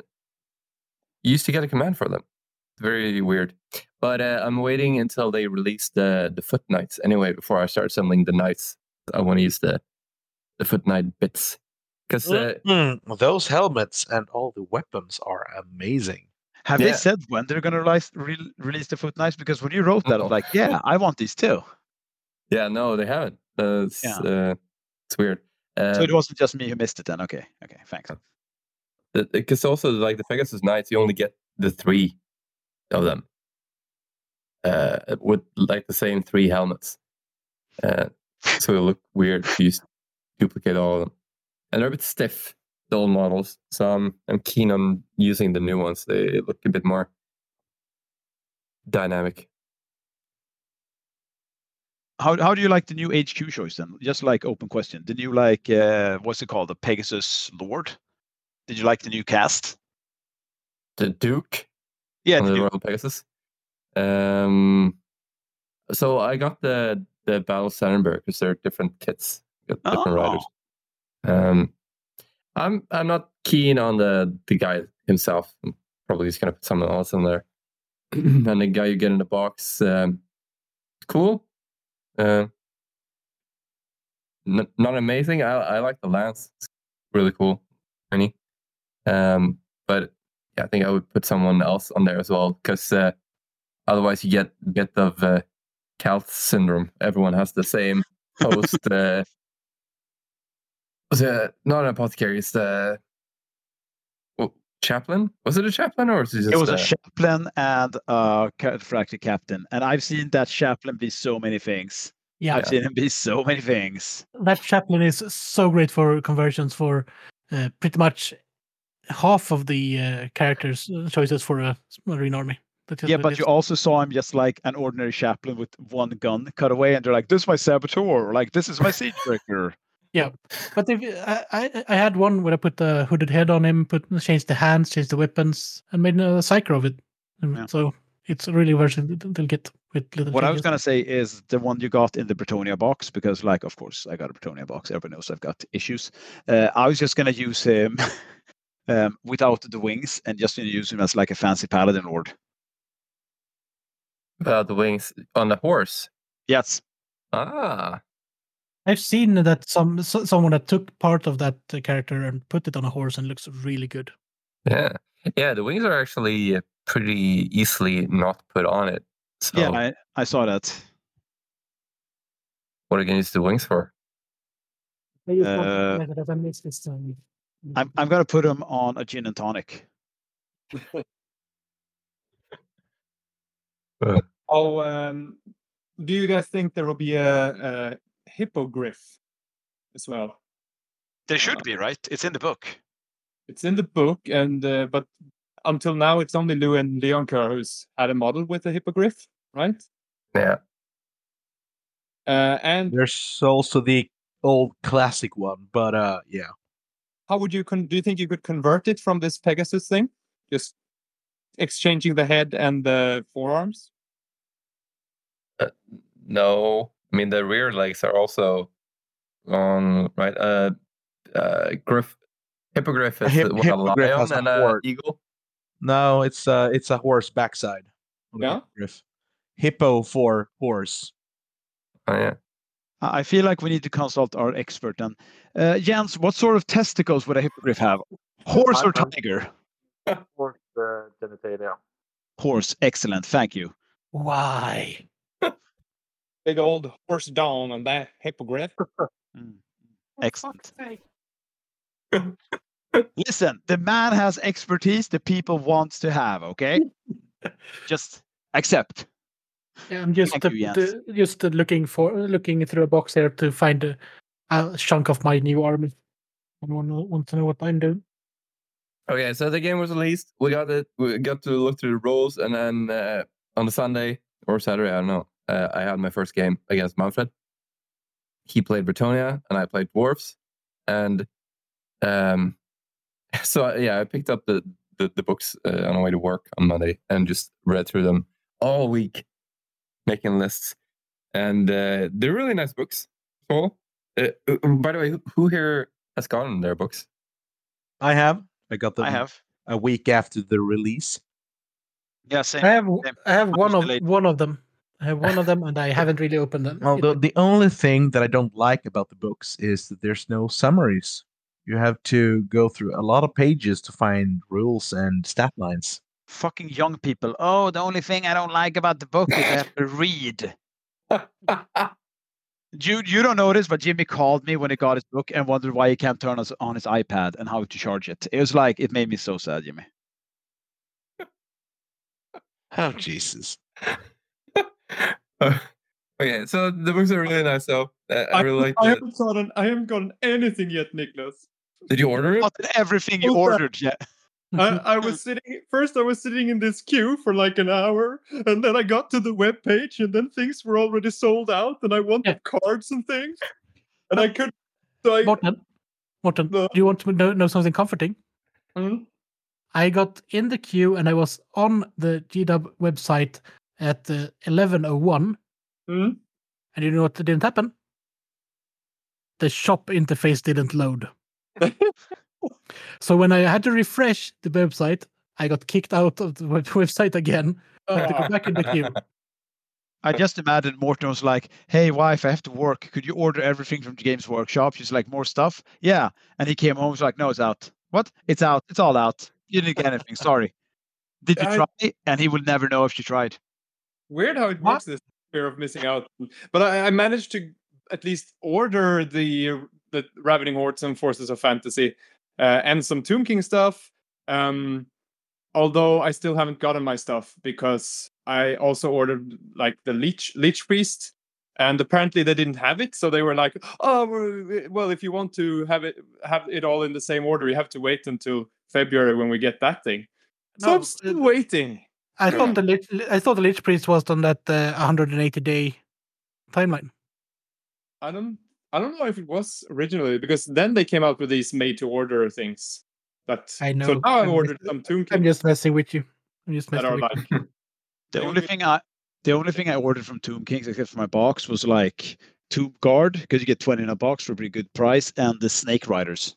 you used to get a command for them. Very weird. But uh, I'm waiting until they release the the Foot Knights anyway before I start assembling the Knights. I want to use the the Foot Knight bits because uh, Mm, those helmets and all the weapons are amazing. Have they said when they're going to release, re- release the Foot Knights? Because when you wrote that, I was like, yeah, I want these too. yeah, no, they haven't. Uh, it's, Yeah. uh, it's weird. Uh, So it wasn't just me who missed it then. Okay, okay, thanks. because also like the Pegasus Knights, you only get the three of them uh, with like the same three helmets. Uh, so it look weird if you duplicate all of them, and they're a bit stiff, the old models. So I'm I'm keen on using the new ones. They look a bit more dynamic. How how do you like the new HQ choice then? Just like open question. The new like uh, what's it called? The Pegasus Lord. Did you like the new cast? The Duke Yeah, on the Royal Pegasus. Um, so I got the the Battle Sandberg because they're different kits, different riders. Um, I'm I'm not keen on the the guy himself. I'm probably just gonna put someone else in there. and the guy you get in the box, um, cool. Uh, n- not amazing. I I like the lance. It's really cool, shiny. Um, but yeah, I think I would put someone else on there as well because uh, otherwise you get a bit of uh, Calth syndrome. Everyone has the same post. uh, was it not an apothecary? It's the oh, chaplain. Was it a chaplain or was it just? It was uh, a chaplain and a fracture captain, and I've seen that chaplain be so many things. Yeah, I've seen him be so many things. that chaplain is so great for conversions for uh, pretty much half of the uh, characters uh, choices for a marine army. Yeah, but you also saw him just like an ordinary chaplain with one gun cut away, and they're like, "This is my saboteur," like, "This is my siege breaker." Yeah, but if I, I I had one where I put the hooded head on him, put changed the hands, changed the weapons, and made a psycho of it. Yeah. So it's really versatile get with little. what I was gonna say is the one you got in the Bretonnia box, because like, of course, I got a Bretonnia box. Everybody knows I've got issues. Uh, I was just gonna use him um, without the wings and just gonna use him as like a fancy paladin lord. uh, the wings on the horse. Yes, Ah, I've seen that some so, someone that took part of that uh, character and put it on a horse and looks really good. yeah, yeah. The wings are actually uh, pretty easily not put on it. So yeah, I, I saw that. what are you gonna use the wings for? Uh, I'm I'm gonna put him on a gin and tonic. Oh, um, do you guys think there will be a, a hippogriff as well? There should be, right? It's in the book. It's in the book, and uh, but until now, it's only Louen Leoncoeur who's had a model with a hippogriff, right? Yeah, Uh, and There's also the old classic one, but uh, yeah. How would you con- do? You think you could convert it from this Pegasus thing, just exchanging the head and the forearms? no. I mean the rear legs are also on right. Uh, uh, griff, hippogriff is hip- what, a hippogriff lion has a and a horn. eagle. No, it's uh, it's a horse backside. on the Yeah? hippogriff. Hippo for horse. Oh yeah. I I feel like we need to consult our expert. then. uh, Jens, what sort of testicles would a hippogriff have? Horse or I'm- I'm- tiger? Horse uh, genitalia. Horse. Excellent. Thank you. Why? Big old horse down on that hippogriff. Mm. Excellent. Listen, the man has expertise the people wants to have. Okay, just accept. Yeah, I'm just Thank uh, you, Jens. the- just uh, looking for looking through a box here to find a, a chunk of my new army. Anyone wa- want to know what I'm doing? Okay, so the game was released. We got it. We got to look through the rules, and then uh, on the Sunday or Saturday, I don't know. Uh, I had my first game against Manfred. He played Bretonnia, and I played Dwarfs, and um, so yeah, I picked up the the, the books uh, on the way to work on Monday and just read through them all week, making lists, and uh, they're really nice books. So, uh, uh, by the way, who- who here has gotten their books? I have. I got them I have. a week after the release. Yeah, same. I have same. I have one of delayed. one of them. I have one of them, and I haven't really opened them. Well, the, the only thing that I don't like about the books is that there's no summaries. You have to go through a lot of pages to find rules and stat lines. Fucking young people. Oh, the only thing I don't like about the book is I have to read. You you don't know this, but Jimmy called me when he got his book and wondered why he can't turn us on his iPad and how to charge it. It was like it made me so sad, Jimmy. Oh Jesus! Uh, okay, so the books are really nice, though. Uh, I really like I haven't gotten I haven't gotten anything yet, Nicholas. Did you order it? Not everything you Hold on. ordered yet. I, I was sitting first I was sitting in this queue for like an hour and then I got to the web page and then things were already sold out and I wanted cards and things. And I could so I Morten, Morten, No. do you want to know, know something comforting? Hmm? I got in the queue and I was on the GW website at uh, 11:01, Hmm? and you know what didn't happen? The shop interface didn't load. so when I had to refresh the website, I got kicked out of the web- website again. I had to go back in the queue. I just imagine Morten was like, "Hey, wife, I have to work. Could you order everything from the Games Workshop?" She's like, "More stuff." Yeah, and he came home. Was like, "No, it's out. What? It's out. It's all out. You didn't get anything. Sorry. Did you I- try?" And he will never know if she tried. Weird how it What? works this fear of missing out. But I, I managed to at least order the the Ravening Hordes and Forces of Fantasy uh, and some Tomb King stuff. Um, although I still haven't gotten my stuff because I also ordered like the Leech Leech Priest, and apparently they didn't have it. So they were like, "Oh, well, if you want to have it have it all in the same order, you have to wait until February when we get that thing." So I'm still waiting. I thought the lich, I thought the Lich Priest was on that uh, 180 day timeline. I don't I don't know if it was originally because then they came out with these made to order things. That I know. So now I've I'm ordered just- some Tomb I'm King just messing with you. I'm just messing with like The The only only- thing I the only thing I ordered from Tomb Kings, except for my box, was like Tomb Guard because you get twenty in a box for a pretty good price, and the Snake Riders.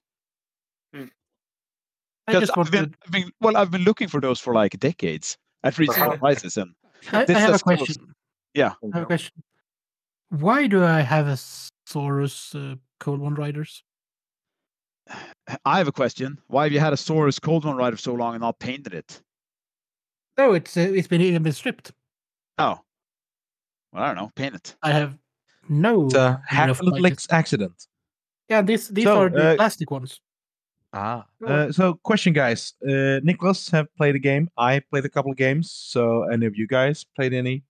Hmm. I Because just I've been. I've been well, I've been looking for those for like decades at reasonable prices, and I, I have a just goes- question. yeah. I have a question. Why do I have a Saurus uh, Cold One Riders? I have a question. Why have you had a Saurus Cold One Rider so long and not painted it? No, it's uh, it's been even been stripped. Oh, well, I don't know. Paint it. I have no. It's a enough happen accident. Yeah, these these So, are the uh, plastic ones. Ah. Uh, so, question, guys. Uh, Nicholas have played a game. I played a couple of games. So, any of you guys played any?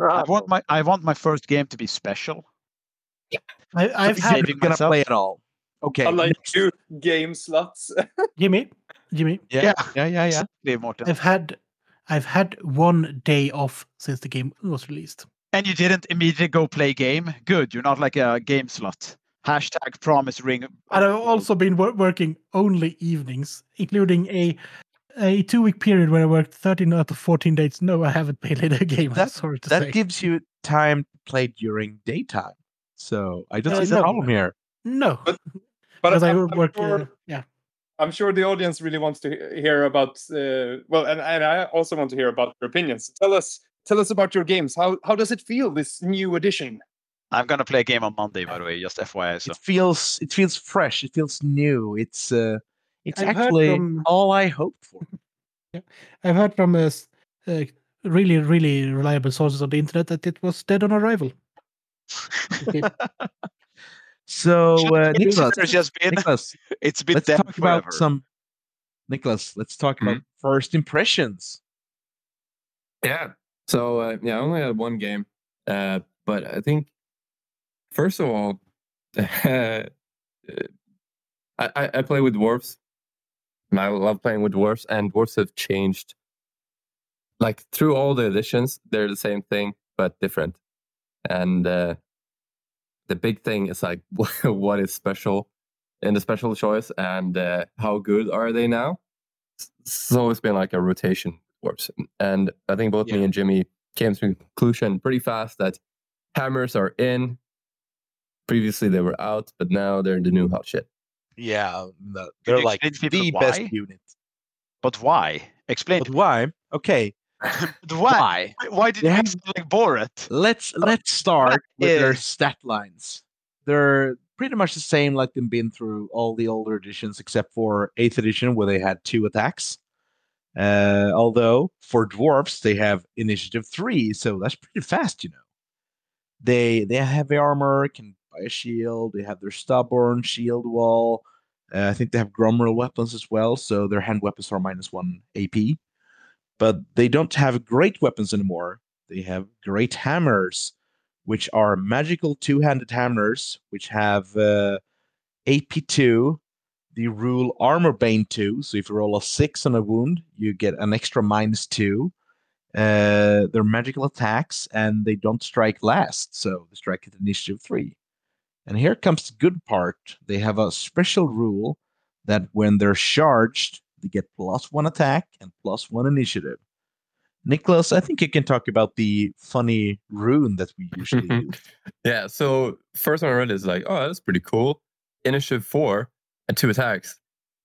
I want my I want my first game to be special. I, I've be had saving gonna myself. play it all. Okay. unlike next. two game slots. Jimmy, Jimmy. Yeah, Yeah. yeah, yeah, yeah. Dave Morten. I've had I've had one day off since the game was released. And you didn't immediately go play game. Good. You're not like a game slot. Hashtag promise ring. And I've also been wor- working only evenings, including a a two week period where I worked 13 out of 14 days. No, I haven't played a game. I'm That- sorry to That say. gives you time to play during daytime. So, I don't Uh, see the problem here. no, But- because I I'm- I'm work. sure- Uh, yeah, I'm sure the audience really wants to hear about. Uh, well, and, and I also want to hear about your opinions. Tell us, tell us about your games. How how does it feel this new edition? I'm gonna play a game on Monday, by the way, just FYI. So It feels it feels fresh. It feels new. It's uh, it's I've actually from- all I hoped for. Yeah, I've heard from uh, s- uh, really, really reliable sources on the internet that it was dead on arrival. So, Shouldn't uh, the Nicholas, listeners just been, Nicholas, it's been let's dead talk forever. about some. Nicholas, let's talk about Mm-hmm. first impressions. Yeah. So uh, yeah, I only had one game, uh, but I think first of all, I, I I play with dwarves. And I love playing with dwarves, and dwarves have changed. Like through all the editions, they're the same thing but different, and uh, the big thing is like what is special in the special choice and uh, how good are they now? So it's been like a rotation dwarves. And I think both me and Jimmy came to the conclusion pretty fast that hammers are in. Previously they were out, but now they're in the new hot shit. Yeah, no, they're like explain the people best unit. But why? Explain. But why? Okay, But why? Why did They you have- like Borat? let's let's start with their stat lines. They're pretty much the same like they've been through all the older editions except for eighth edition where they had two attacks. Uh, although for dwarfs they have initiative three, so that's pretty fast, you know. They they have heavy armor, can buy a shield. They have their stubborn shield wall. Uh, I think they have Gromril weapons as well, so their hand weapons are minus one AP. But they don't have great weapons anymore. They have great hammers, which are magical two-handed hammers, which have uh, AP2. The rule armor bane two. So if you roll a six on a wound, you get an extra minus two. Uh, they're magical attacks, and they don't strike last, so they strike at initiative three. And here comes the good part. They have a special rule that when they're charged, they get plus one attack and plus one initiative. Nicholas, I think you can talk about the funny rune that we usually do. Yeah, so first one I read is like, oh, that's pretty cool. Initiative four and two attacks.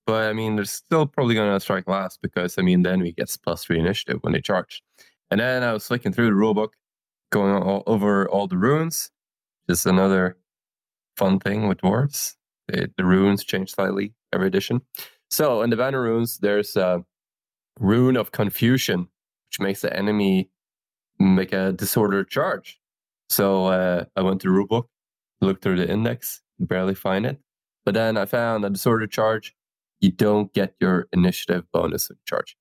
But I mean, they're still probably going to strike last because I mean, the enemy gets plus three initiative when they charge. And then I was flicking through the rulebook, going all over all the runes. Just another fun thing with dwarves. The, the runes change slightly every edition. So in the banner runes, there's a rune of confusion, which makes the enemy make a disordered charge. So uh, I went to rulebook, looked through the index, barely find it. But then I found a disordered charge. You don't get your initiative bonus charge.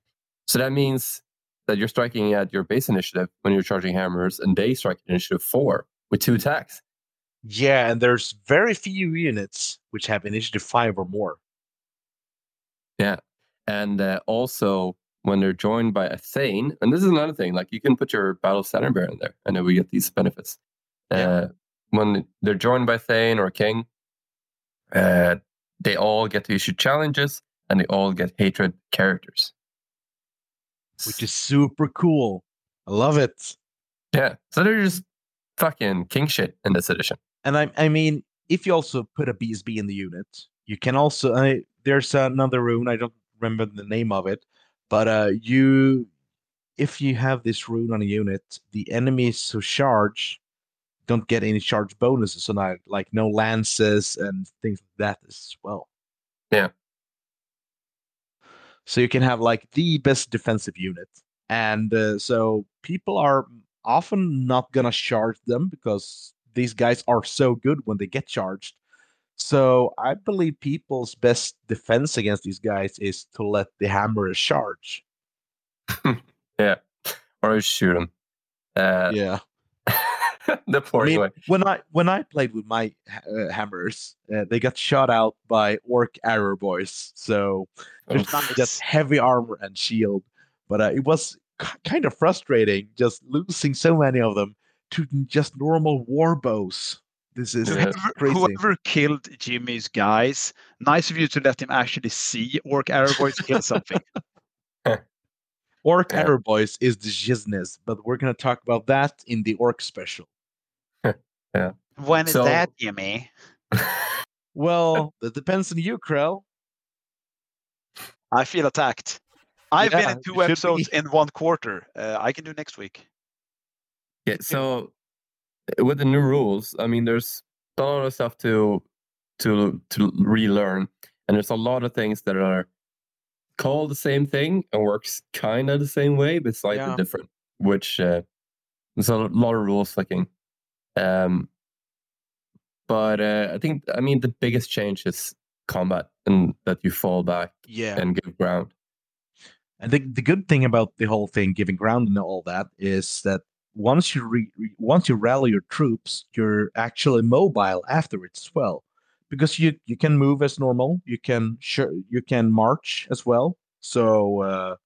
So that means that you're striking at your base initiative when you're charging hammers, and they strike initiative four with two attacks. yeah, and there's very few units which have initiative five or more. And uh, also, when they're joined by a Thane, and this is another thing, like you can put your battle standard bearer in there, and then we get these benefits. Yeah. Uh, when they're joined by Thane or a King, uh, they all get to issue challenges, and they all get hatred characters. which is super cool. I love it. Yeah, so they're just fucking king shit in this edition. And I, I mean, if you also put a BSB in the unit, you can also. I, there's another rune. I don't remember the name of it, but uh, you, if you have this rune on a unit, the enemies who charge don't get any charge bonuses, so like no lances and things like that as well. Yeah. So you can have like the best defensive unit, and uh, so people are often not gonna charge them because these guys are so good when they get charged. So I believe people's best defense against these guys is to let the hammerers charge. Yeah, or shoot them. Uh, yeah. the I poor mean, way. when I when I played with my uh, hammers, uh, they got shot out by orc arrow boys. So there's not just heavy armor and shield, but uh, it was k- kind of frustrating just losing so many of them to just normal war bows. This is Whoever, crazy. whoever killed Jimmy's guys, nice of you to let him actually see Orc Arrow Boys kill something. Orc Yeah. arrow boys is the shizness, but we're gonna talk about that in the orc special. yeah. when is So- that, Jimmy? Well, that depends on you, Krell. I feel attacked. I've Yeah, been in two episodes be. in one quarter. Uh, I can do next week. Yeah, so with the new rules, I mean, there's a lot of stuff to to to relearn, and there's a lot of things that are called the same thing and works kind of the same way, but slightly Yeah. different. which uh, there's a lot of rules flicking. Um, but uh, I think I mean the biggest change is combat and that you fall back Yeah. and give ground. And the, the good thing about the whole thing, giving ground and all that, is that once you re, re- once you rally your troops, you're actually mobile afterwards as well, because you you can move as normal. You can sure you can march as well. So uh,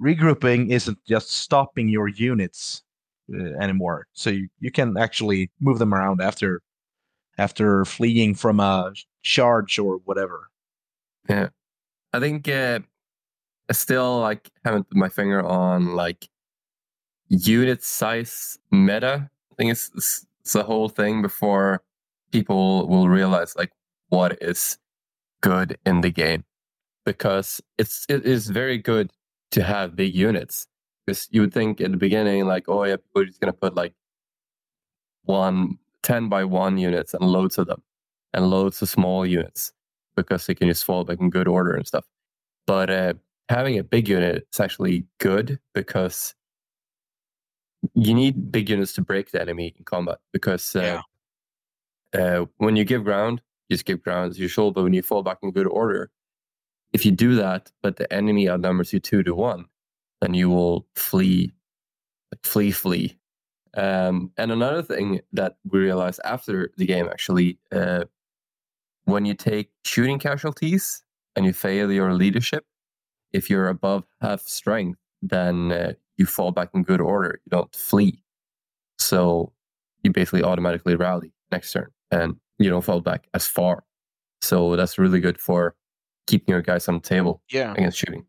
regrouping isn't just stopping your units uh, anymore. So you, you can actually move them around after after fleeing from a charge or whatever. Yeah, I think uh, I still like haven't put my finger on like unit size meta. I think it's, it's it's the whole thing before people will realize like what is good in the game because it's it is very good to have big units because you would think at the beginning like oh yeah people are just gonna put like one 10 by 1 units and loads of them and loads of small units because they can just fall back in good order and stuff. But uh, having a big unit is actually good because you need big units to break the enemy in combat. Because uh, uh, when you give ground, you give ground as usual. But when you fall back in good order, if you do that, but the enemy outnumbers you two to one, then you will flee, like flee, flee. Um, and another thing that we realized after the game, actually, uh, when you take shooting casualties and you fail your leadership, if you're above half strength, then uh, you fall back in good order. You don't flee. So you basically automatically rally next turn and you don't fall back as far. So that's really good for keeping your guys on the table Yeah. against shooting.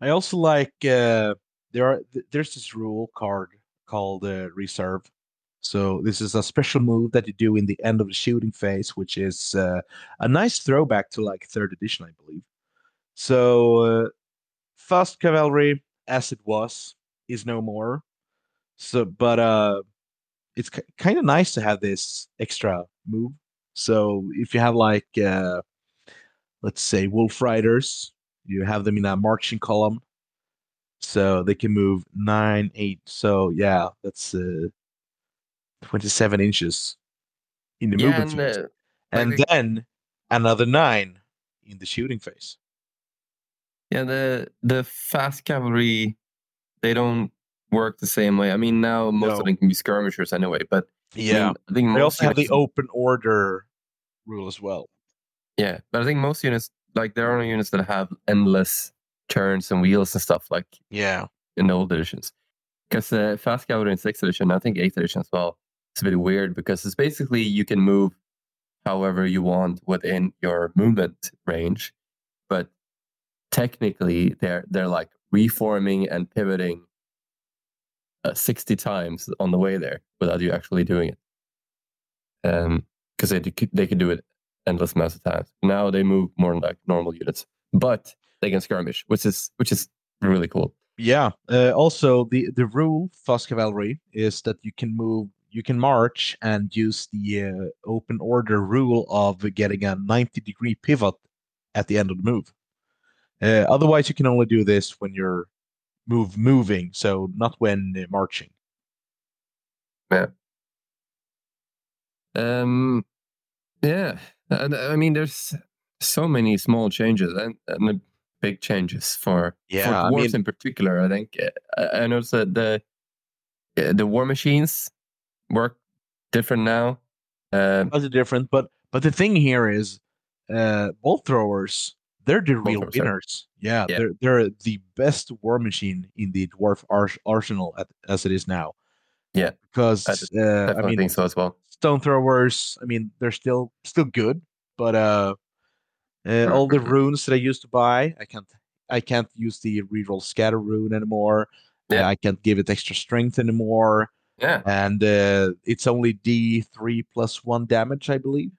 I also like uh, there are there's this rule card called uh, reserve. So this is a special move that you do in the end of the shooting phase, which is uh, a nice throwback to like third edition, I believe. So uh, fast cavalry, as it was, is no more. So, but uh, it's k- kind of nice to have this extra move. So if you have like, uh, let's say, wolf riders, you have them in a marching column so they can move nine eight so yeah that's uh 27 inches in the Yeah, movement and, phase. uh, and the- then another nine in the shooting phase Yeah, the the fast cavalry, they don't work the same way. I mean, now most No. of them can be skirmishers anyway, but I mean, I think they also have the open order rule as well Yeah, but I think most units, like there are only units that have endless turns and wheels and stuff, like yeah in the old editions. Because uh, fast cavalry in sixth edition, I think eighth edition as well, it's a bit weird because it's basically you can move however you want within your movement range, but technically they're they're like reforming and pivoting uh, 60 times on the way there without you actually doing it. Um, because they they can do it endless amounts of times. Now they move more like normal units, but they can skirmish, which is which is really cool. yeah uh, also the the rule fast cavalry is that you can move you can march and use the uh, open order rule of getting a 90 degree pivot at the end of the move uh, otherwise you can only do this when you're move moving so not when uh, marching Um, yeah, and I mean, there's so many small changes and, and the big changes for Yeah, for I mean- in particular. I think Uh, I, I noticed that the uh, the war machines work different now. Um, That's different but but the thing here is uh bolt throwers they're the real winners. Yeah, Yeah. they're they're the best war machine in the dwarf ars- arsenal at, as it is now. Yeah, because I uh, i mean think so as well. stone throwers i mean they're still still good but uh, uh all the runes that i used to buy i can't i can't use the reroll scatter rune anymore. Uh, Yeah. i can't give it extra strength anymore. Yeah, and uh it's only d3 plus one damage i believe.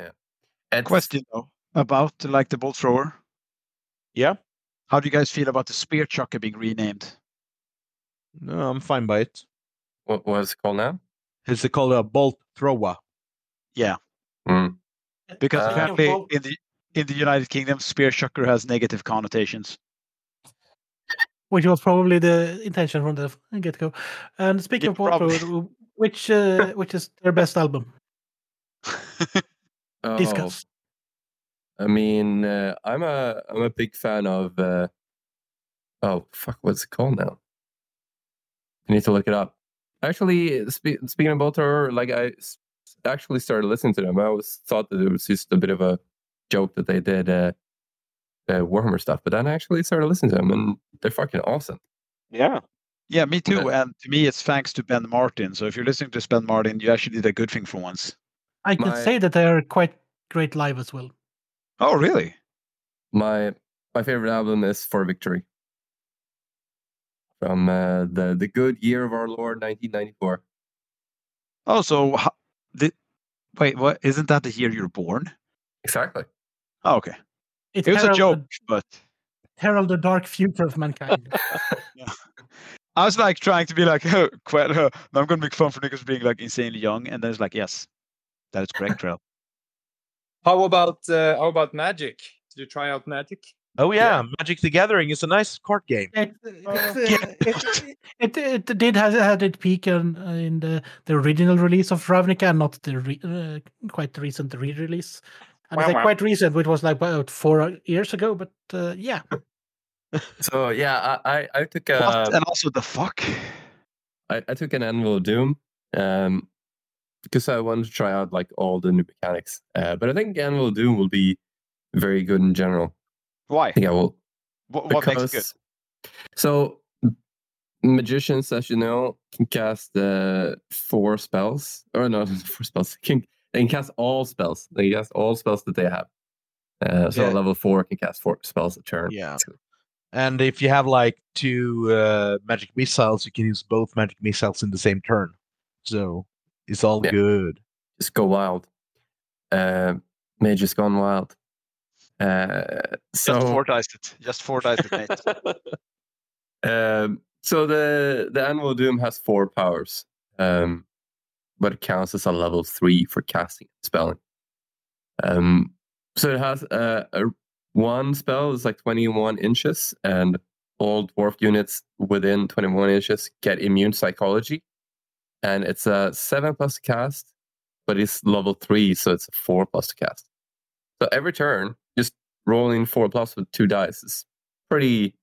Yeah. and Question though about like the bolt thrower. yeah How do you guys feel about the spear chucker being renamed? no i'm fine by it What was it called now? it's called a bolt thrower Mm. Because Uh, apparently in the in the United Kingdom, spear chucker has negative connotations. which was probably the intention from the get go. And speaking Yeah, of Warped, which uh, which is their best album? Oh, Discuss. I mean, uh, I'm a I'm a big fan of. Uh, oh fuck, what's it called now? I need to look it up. Actually, spe- speaking about her, like I s- actually started listening to them. I always thought that it was just a bit of a joke that they did uh, uh, Warhammer stuff, but then I actually started listening to them, and they're fucking awesome. Yeah. yeah, me too. And to me, it's thanks to Ben Martin. So if you're listening to Ben Martin, you actually did a good thing for once. I can My- say that they are quite great live as well. Oh, really? My my favorite album is For Victory from uh, the the good year of our Lord, 1994. Oh, so ho- the, wait, what? Isn't that the year you're born? Exactly. Oh, okay. It, It was a joke, the- but herald the dark future of mankind. I was like trying to be like, oh, quite, uh, I'm going to make fun for niggas being like insanely young, and then it's like, yes, that is correct, Trail. How about uh, how about Magic? Did you try out Magic? Oh yeah, Magic the Gathering is a nice card game. It, Uh, it, it, it, it did has had its peak in, in the, the original release of Ravnica, and not the re, uh, quite recent re-release. And I Wow, say wow. quite recent, which was like about four years ago. But uh, yeah, So yeah, I I, I took a what? And also the fuck? I, I took an Anvil of Doom um, because I wanted to try out like all the new mechanics. Uh, but I think Anvil Doom will be very good in general. Why? I think I will What, what makes it good? So magicians, as you know, can cast uh, four spells, or no, four spells. Can they can cast all spells. They can cast all spells that they have. Uh, so Yeah. level four can cast four spells a turn. Yeah. And if you have like two uh, magic missiles, you can use both magic missiles in the same turn. So it's all Yeah. good. just go wild. Uh, Mage has gone wild. Uh, so Just Fortized it. Just Fortized it, mate. Um, so the the Anvil of Doom has four powers, um, but it counts as a level three for casting and spelling. Um, so it has a, a one spell is like twenty one inches, and all dwarf units within twenty one inches get immune psychology, and it's a seven plus cast, but it's level three, so it's a four plus cast. So every turn, just rolling four plus with two dice is pretty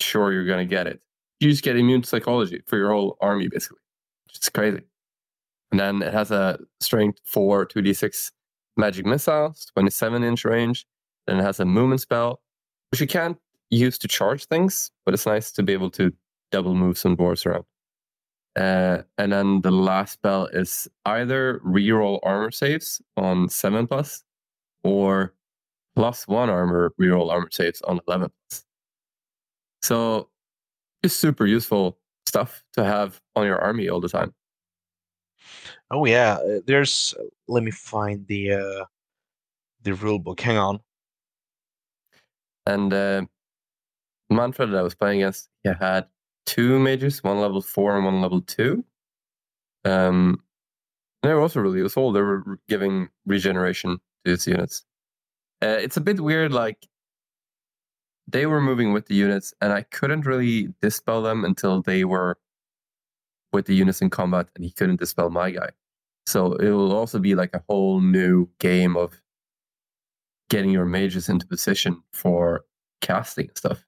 sure you're going to get it. You just get immune psychology for your whole army, basically. It's crazy. And then it has a strength 4 2d6 magic missiles, 27 inch range. Then it has a movement spell, which you can't use to charge things, but it's nice to be able to double move some dwarves around. Uh, and then the last spell is either reroll armor saves on 7 plus or plus 1 armor reroll armor saves on 11 plus. So it's super useful stuff to have on your army all the time. Oh yeah, uh, there's. Let me find the uh, the rule book. Hang on. And uh, Manfred that I was playing against, he had two mages, one level four and one level two. Um, they were also really useful. They were giving regeneration to its units. Uh, it's a bit weird, like they were moving with the units, and I couldn't really dispel them until they were with the units in combat, and he couldn't dispel my guy. So it will also be like a whole new game of getting your mages into position for casting and stuff.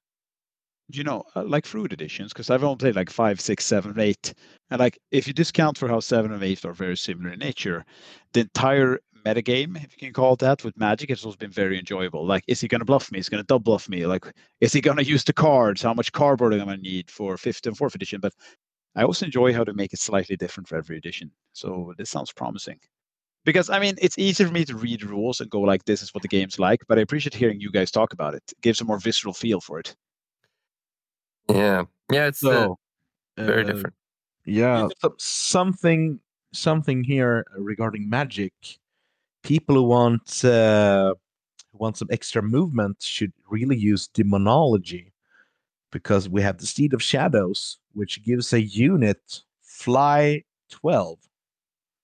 You know, uh, like fruit editions, because I've only played like five, six, seven, eight, and like if you discount for how seven and eight are very similar in nature, the entire metagame, if you can call it that, with Magic has also been very enjoyable. Like, is he going to bluff me? Is he going to double bluff me? Like, is he going to use the cards? How much cardboard am I going to need for fifth and fourth edition? But I also enjoy how to make it slightly different for every edition. So this sounds promising. Because I mean, it's easy for me to read rules and go like, "This is what the game's like," but I appreciate hearing you guys talk about it. It gives a more visceral feel for it. Yeah, yeah, it's uh, very uh, different. Yeah, something something here regarding magic. People who want uh, who want some extra movement should really use demonology because we have the Steed of Shadows, which gives a unit fly twelve,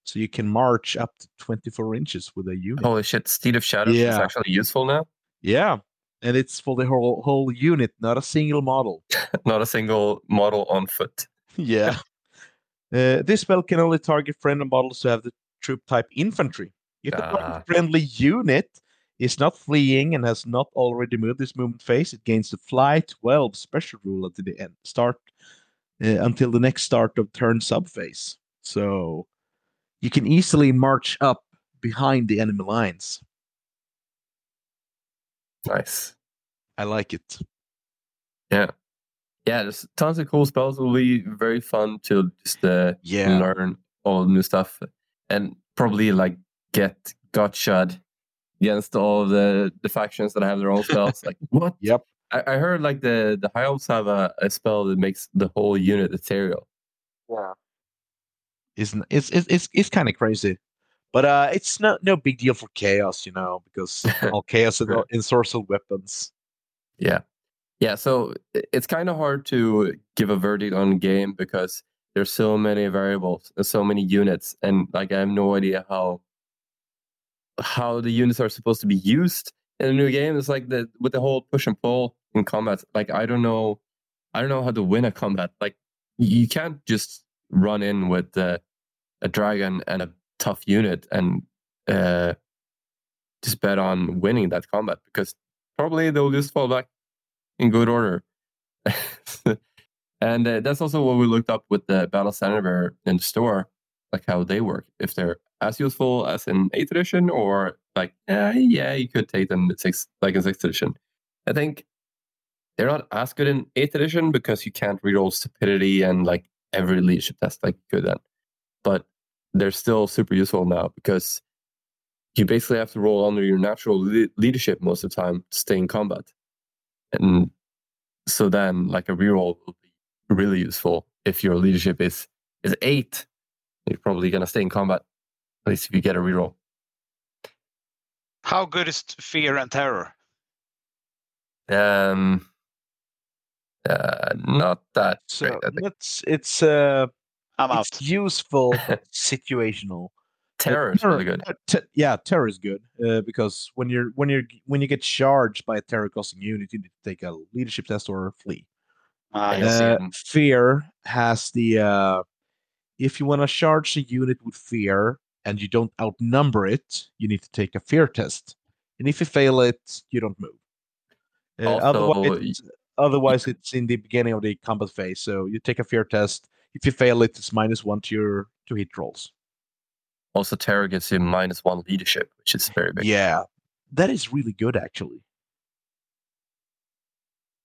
so you can march up to twenty four inches with a unit. Holy shit, Steed of Shadows is actually useful now. Yeah, and it's for the whole whole unit, not a single model. Not a single model on foot. Yeah. Uh, this spell can only target friendly models who have the troop type infantry. If the Ah. friendly unit is not fleeing and has not already moved this movement phase, it gains the Fly 12 special rule until the end start uh, until the next start of turn sub phase. So you can easily march up behind the enemy lines. Nice. I like it. Yeah, Yeah, there's tons of cool spells. It will be very fun to just uh, Yeah. learn all the new stuff and probably like get gotcha'd against all the, the factions that have their own spells. like what? Yep. I, I heard like the the high elves have a, a spell that makes the whole unit ethereal. Yeah. Isn't it's it's it's, it's kind of crazy, but uh, it's not no big deal for chaos, you know, because all chaos and Right. ensorcelled weapons. Yeah. Yeah, so it's kind of hard to give a verdict on game because there's so many variables and so many units and like I have no idea how how the units are supposed to be used in a new game. It's like the with the whole push and pull in combat. Like I don't know I don't know how to win a combat. Like you can't just run in with uh, a dragon and a tough unit and uh just bet on winning that combat because probably they'll just fall back in good order. and uh, that's also what we looked up with the Battle Standard in the store, like how they work. If they're as useful as in eighth edition, or like, yeah, yeah, you could take them six, like in sixth edition. I think they're not as good in eighth edition because you can't reroll stupidity and like every leadership test like you could then. But they're still super useful now because you basically have to roll under your natural le- leadership most of the time to stay in combat. And so then like a reroll will be really useful if your leadership is is eight. You're probably gonna stay in combat. At least if you get a reroll. How good is fear and terror? Um uh, not that So great, it's it's uh I'm out. it's useful, situational. Terror is really good. uh, te- yeah, terror is good uh, because when you're when you're when you get charged by a terror costing unit, you need to take a leadership test or flee. I yes. see. Uh, fear has the uh, if you want to charge a unit with fear and you don't outnumber it, you need to take a fear test, and if you fail it, you don't move. Uh, Also, otherwise, otherwise it's in the beginning of the combat phase. So you take a fear test. If you fail it, it's minus one to your to hit rolls. Also, terror gives you minus one leadership, which is very big. Yeah, that is really good actually.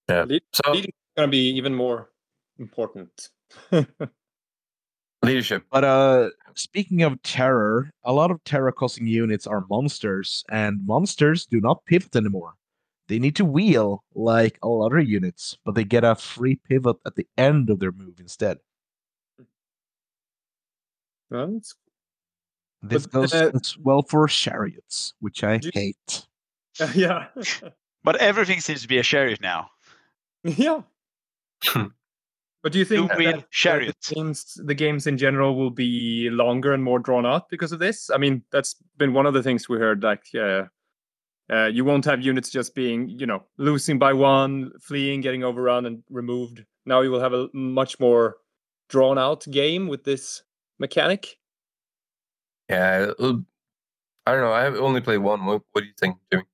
Yeah. Lead- So leading is gonna be even more important. leadership. But uh, speaking of terror, a lot of terror causing units are monsters, and monsters do not pivot anymore. They need to wheel like all other units, but they get a free pivot at the end of their move instead. Well, This But, goes uh, as well for chariots, which I Do- hate. yeah, But everything seems to be a chariot now. yeah. but do you think wheel that, uh, chariot. the games, the games in general, will be longer and more drawn out because of this? I mean, that's been one of the things we heard. Like, uh, uh, you won't have units just being, you know, losing by one, fleeing, getting overrun, and removed. Now you will have a much more drawn out game with this mechanic. Yeah, uh, I don't know. I only played one. What, what do you think, Jimmy?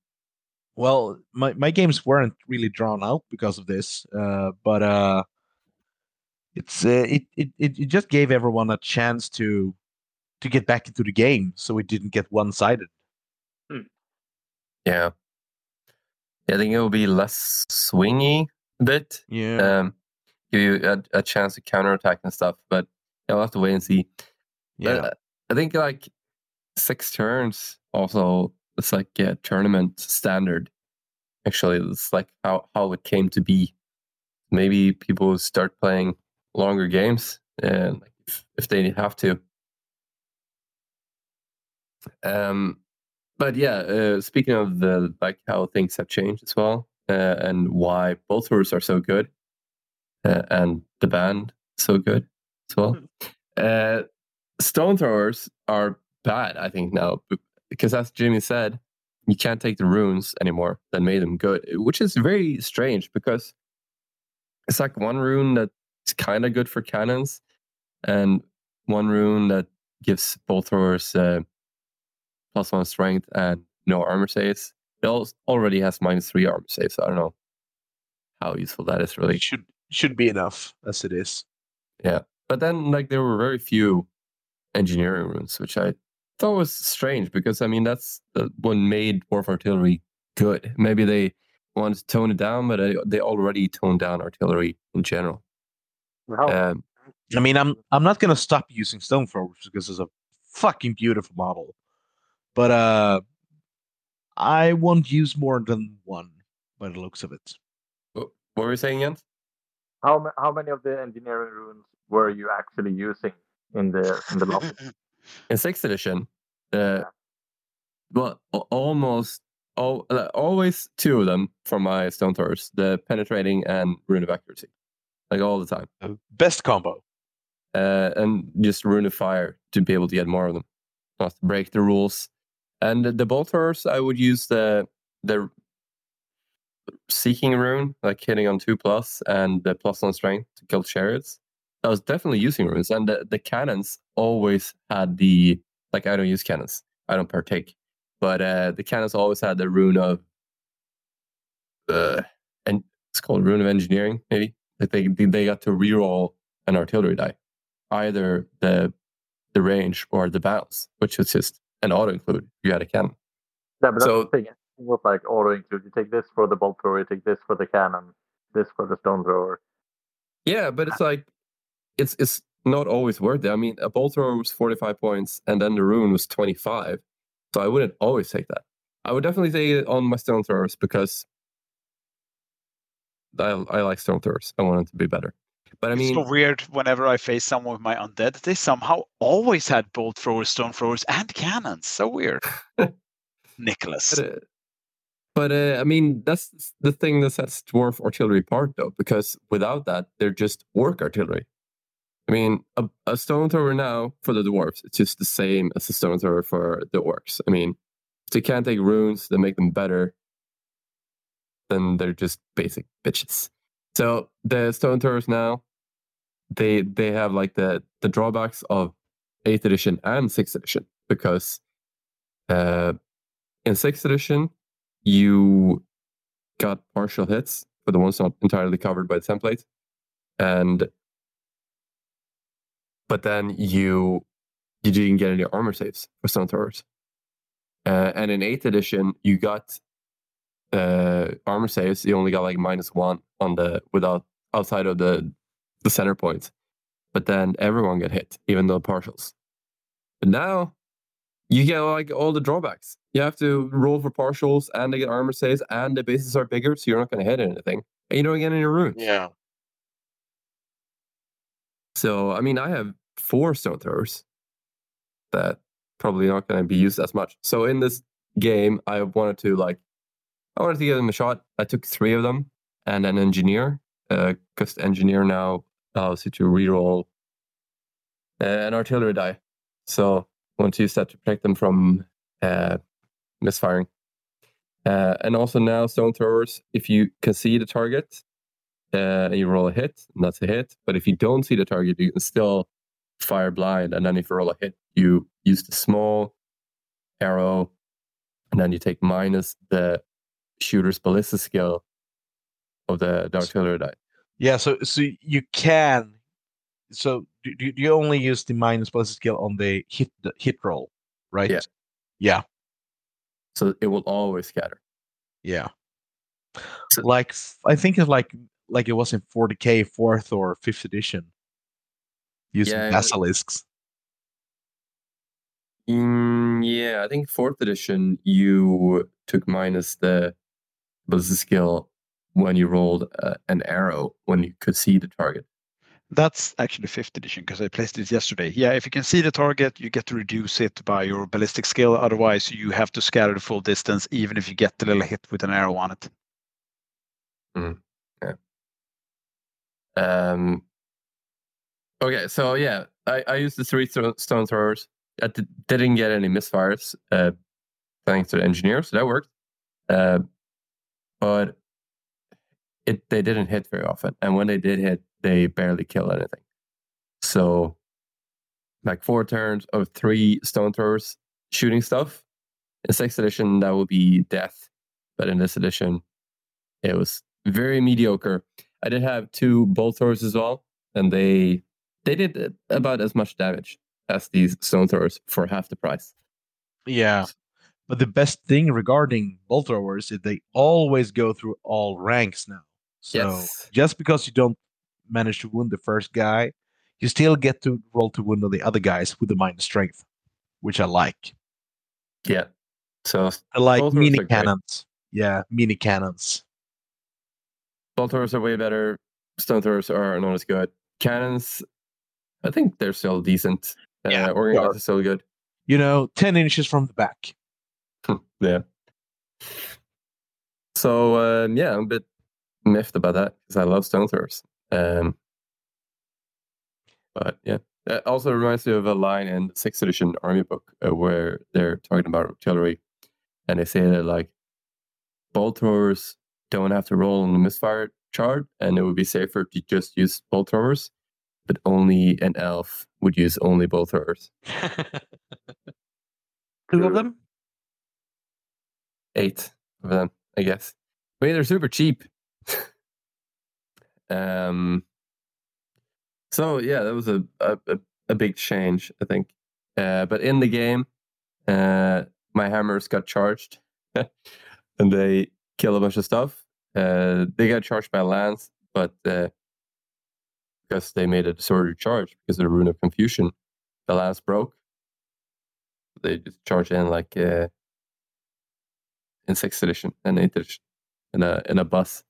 Well, my, my games weren't really drawn out because of this, uh, but uh, it's uh, it, it it it just gave everyone a chance to to get back into the game, so it didn't get one sided. Yeah. yeah, I think it will be less swingy a bit. Yeah, Um, give you a, a chance to counterattack and stuff, but I'll have to wait and see. yeah. But, I think like six turns also it's like yeah, tournament standard. Actually, it's like how how it came to be. Maybe people start playing longer games, and like if, if they have to. Um, but yeah, uh, speaking of the like how things have changed as well, uh, and why bolt throwers are so good, uh, and the band so good as well. Uh, stone throwers are bad, I think now, because as Jimmy said, you can't take the runes anymore that made them good, which is very strange because it's like one rune that's kind of good for cannons, and one rune that gives bolt throwers uh, plus one strength and no armor saves. It al- already has minus three armor saves. So I don't know how useful that is really. It should should be enough as it is. But then, like, there were very few engineering runes, which I thought was strange because I mean that's what made Dwarf Artillery good. Maybe they wanted to tone it down, but they, they already toned down artillery in general. Well, Um, I mean, I'm I'm not gonna stop using stone throwers because it's a fucking beautiful model, but uh, I won't use more than one by the looks of it. what were you saying, Jens? how how many of the engineering runes were you actually using in the in the lobby? In sixth edition, uh, well, almost all, uh, always two of them from my stone throwers: the penetrating and rune of accuracy, like all the time. Uh, Best combo. uh, and just rune of fire to be able to get more of them, not to break the rules. And the, the bolt throwers, I would use the the seeking rune, like hitting on two plus, and the plus one strength to kill chariots. I was definitely using runes, and the, the cannons always had the like. I don't use cannons, I don't partake, but uh, the cannons always had the rune of uh, and it's called rune of engineering, maybe. Like they they got to reroll an artillery die either the the range or the bounce, which was just an auto include you had a cannon. Yeah, but that's So- the thing. With like auto include. You take this for the bolt thrower, you take this for the cannon, this for the stone thrower. Yeah, but it's like it's it's not always worth it. I mean, a bolt thrower was forty five points, and then the rune was twenty five. So I wouldn't always take that. I would definitely take it on my stone throwers because I I like stone throwers. I want it to be better. But I it's mean, so weird whenever I face someone with my undead, they somehow always had bolt throwers, stone throwers, and cannons. So weird. Nicholas. But, uh, but uh, I mean, that's the thing that sets dwarf artillery apart, though, because without that, they're just orc artillery. I mean, a, a stone thrower now for the dwarves, it's just the same as a stone thrower for the orcs. I mean, if they can't take runes that make them better, then they're just basic bitches. So the stone throwers now, they they have like the the drawbacks of eighth edition and sixth edition because uh, in sixth edition, you got partial hits for the ones not entirely covered by the template, and but then you you didn't get any armor saves for stone throwers. Uh, and in eighth edition, you got uh, armor saves. You only got like minus one on the without outside of the the center point, but then everyone got hit, even though partials. But now you get like all the drawbacks. You have to roll for partials and they get armor saves and the bases are bigger, so you're not going to hit anything. And you don't get any runes. Yeah. So, I mean, I have four stone throwers that probably not going to be used as much. So, in this game, I wanted to like, I wanted to give them a shot. I took three of them and an engineer, because the engineer now allows you to reroll uh, an artillery die. So, I want to use that to protect them from uh, misfiring. Uh, and also now stone throwers, if you can see the target, uh, you roll a hit, and that's a hit. But if you don't see the target, you can still fire blind. And then if you roll a hit, you use the small arrow, and then you take minus the shooter's ballistic skill of the, the artillery die. Yeah. So so you can. So do, do you only use the minus plus skill on the hit the hit roll, right? Yeah. Yeah. So it will always scatter. Yeah. So- like I think it's like like it was in 40k fourth or fifth edition. Using Yeah, basilisks. Mm, yeah, I think fourth edition you took minus the ballistic skill when you rolled uh, an arrow when you could see the target. That's actually fifth edition because I placed it yesterday. Yeah, if you can see the target, you get to reduce it by your ballistic skill. Otherwise, you have to scatter the full distance, even if you get the little hit with an arrow on it. Um, okay, so yeah, I, I used the three sto- stone throwers. I didn't get any misfires uh, thanks to the engineer, so that worked. Uh, but it they didn't hit very often, and when they did hit, they barely killed anything. So, like four turns of three stone throwers shooting stuff. In sixth edition, that would be death, but in this edition, it was very mediocre. I did have two bolt throwers as well, and they they did about as much damage as these stone throwers for half the price. Yeah. But the best thing regarding bolt throwers is they always go through all ranks now. So Yes. just because you don't manage to wound the first guy, you still get to roll to wound on the other guys with the minus strength, which I like. Yeah. So I like mini are great. cannons. Yeah, mini cannons. bolt throwers are way better. Stone throwers are not as good. Cannons, I think they're still decent. Uh, Yeah, Organ they guns are still good. You know, 10 inches from the back. Yeah. So um, yeah, I'm a bit miffed about that because I love stone throwers. Um, but yeah, that also reminds me of a line in the sixth edition army book uh, where they're talking about artillery, and they say that like bolt throwers don't have to roll on the misfire chart, and it would be safer to just use bolt throwers, but only an elf would use only bolt throwers. Two of them. eight of them, I guess. I mean, they're super cheap. um. So yeah, that was a a, a, a big change, I think. Uh, but in the game, uh, my hammers got charged, and they kill a bunch of stuff. Uh, they got charged by lance, but uh, because they made a disordered charge because of the rune of confusion, the last broke. They just charged in like. Uh, in sixth edition and eighth edition in a in a bus.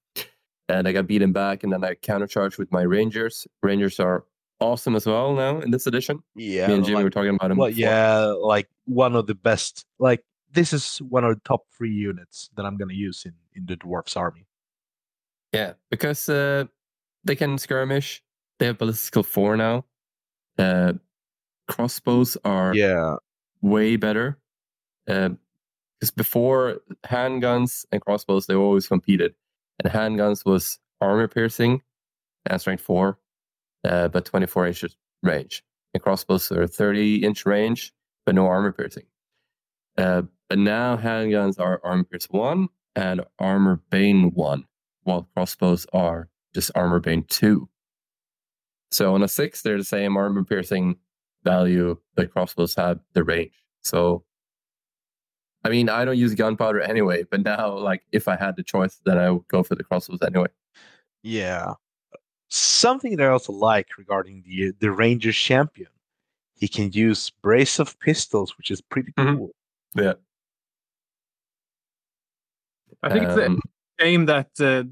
And I got beaten back and then I countercharged with my Rangers. Rangers are awesome as well now in this edition. Yeah. Me and Jimmy like- were talking about them. well, before. yeah, like one of the best. Like this is one of the top three units that I'm gonna use in in the dwarfs army. Yeah, because uh, they can skirmish. They have ballistic skill four now. Uh, crossbows are Yeah, way better. Because before handguns and crossbows, they always competed, and handguns was armor piercing and strength four, uh, but 24 inches range. And crossbows are 30 inch range, but no armor piercing. Uh, but now handguns are armor pierce one and armor bane one, while crossbows are just armor bane two. So on a six, they're the same armor piercing value, but crossbows have the range. So, I mean, I don't use gunpowder anyway, but now, like, if I had the choice, then I would go for the crossbows anyway. yeah. Something that I also like regarding the the ranger champion, he can use brace of pistols, which is pretty Mhm. cool. Yeah. I think it's a Um, shame that uh,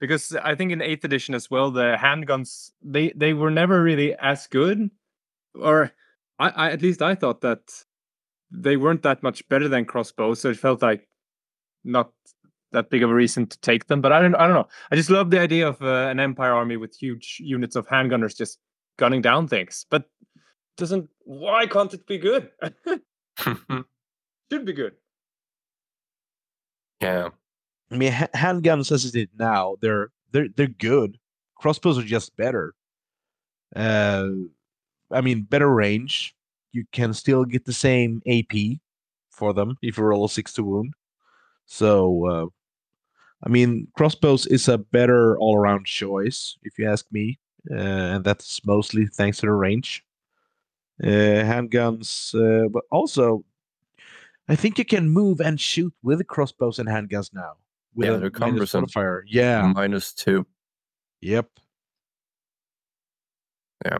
because I think in eighth edition as well, the handguns they they were never really as good, or I, I at least I thought that they weren't that much better than crossbows, so it felt like not that big of a reason to take them. But I don't I don't know. I just love the idea of uh, an empire army with huge units of handgunners just gunning down things. But doesn't why can't it be good? Should be good. yeah. I mean, ha- handguns as it is now, they're they're they're good. Crossbows are just better. Uh, I mean, better range. You can still get the same AP for them if you roll a six to wound. So, uh, I mean, crossbows is a better all-around choice, if you ask me, uh, and that's mostly thanks to the range. Uh, handguns, uh, but also, I think you can move and shoot with crossbows and handguns now. With Yeah, a they're minus cumbersome. modifier. Yeah. Minus two. Yep. Yeah.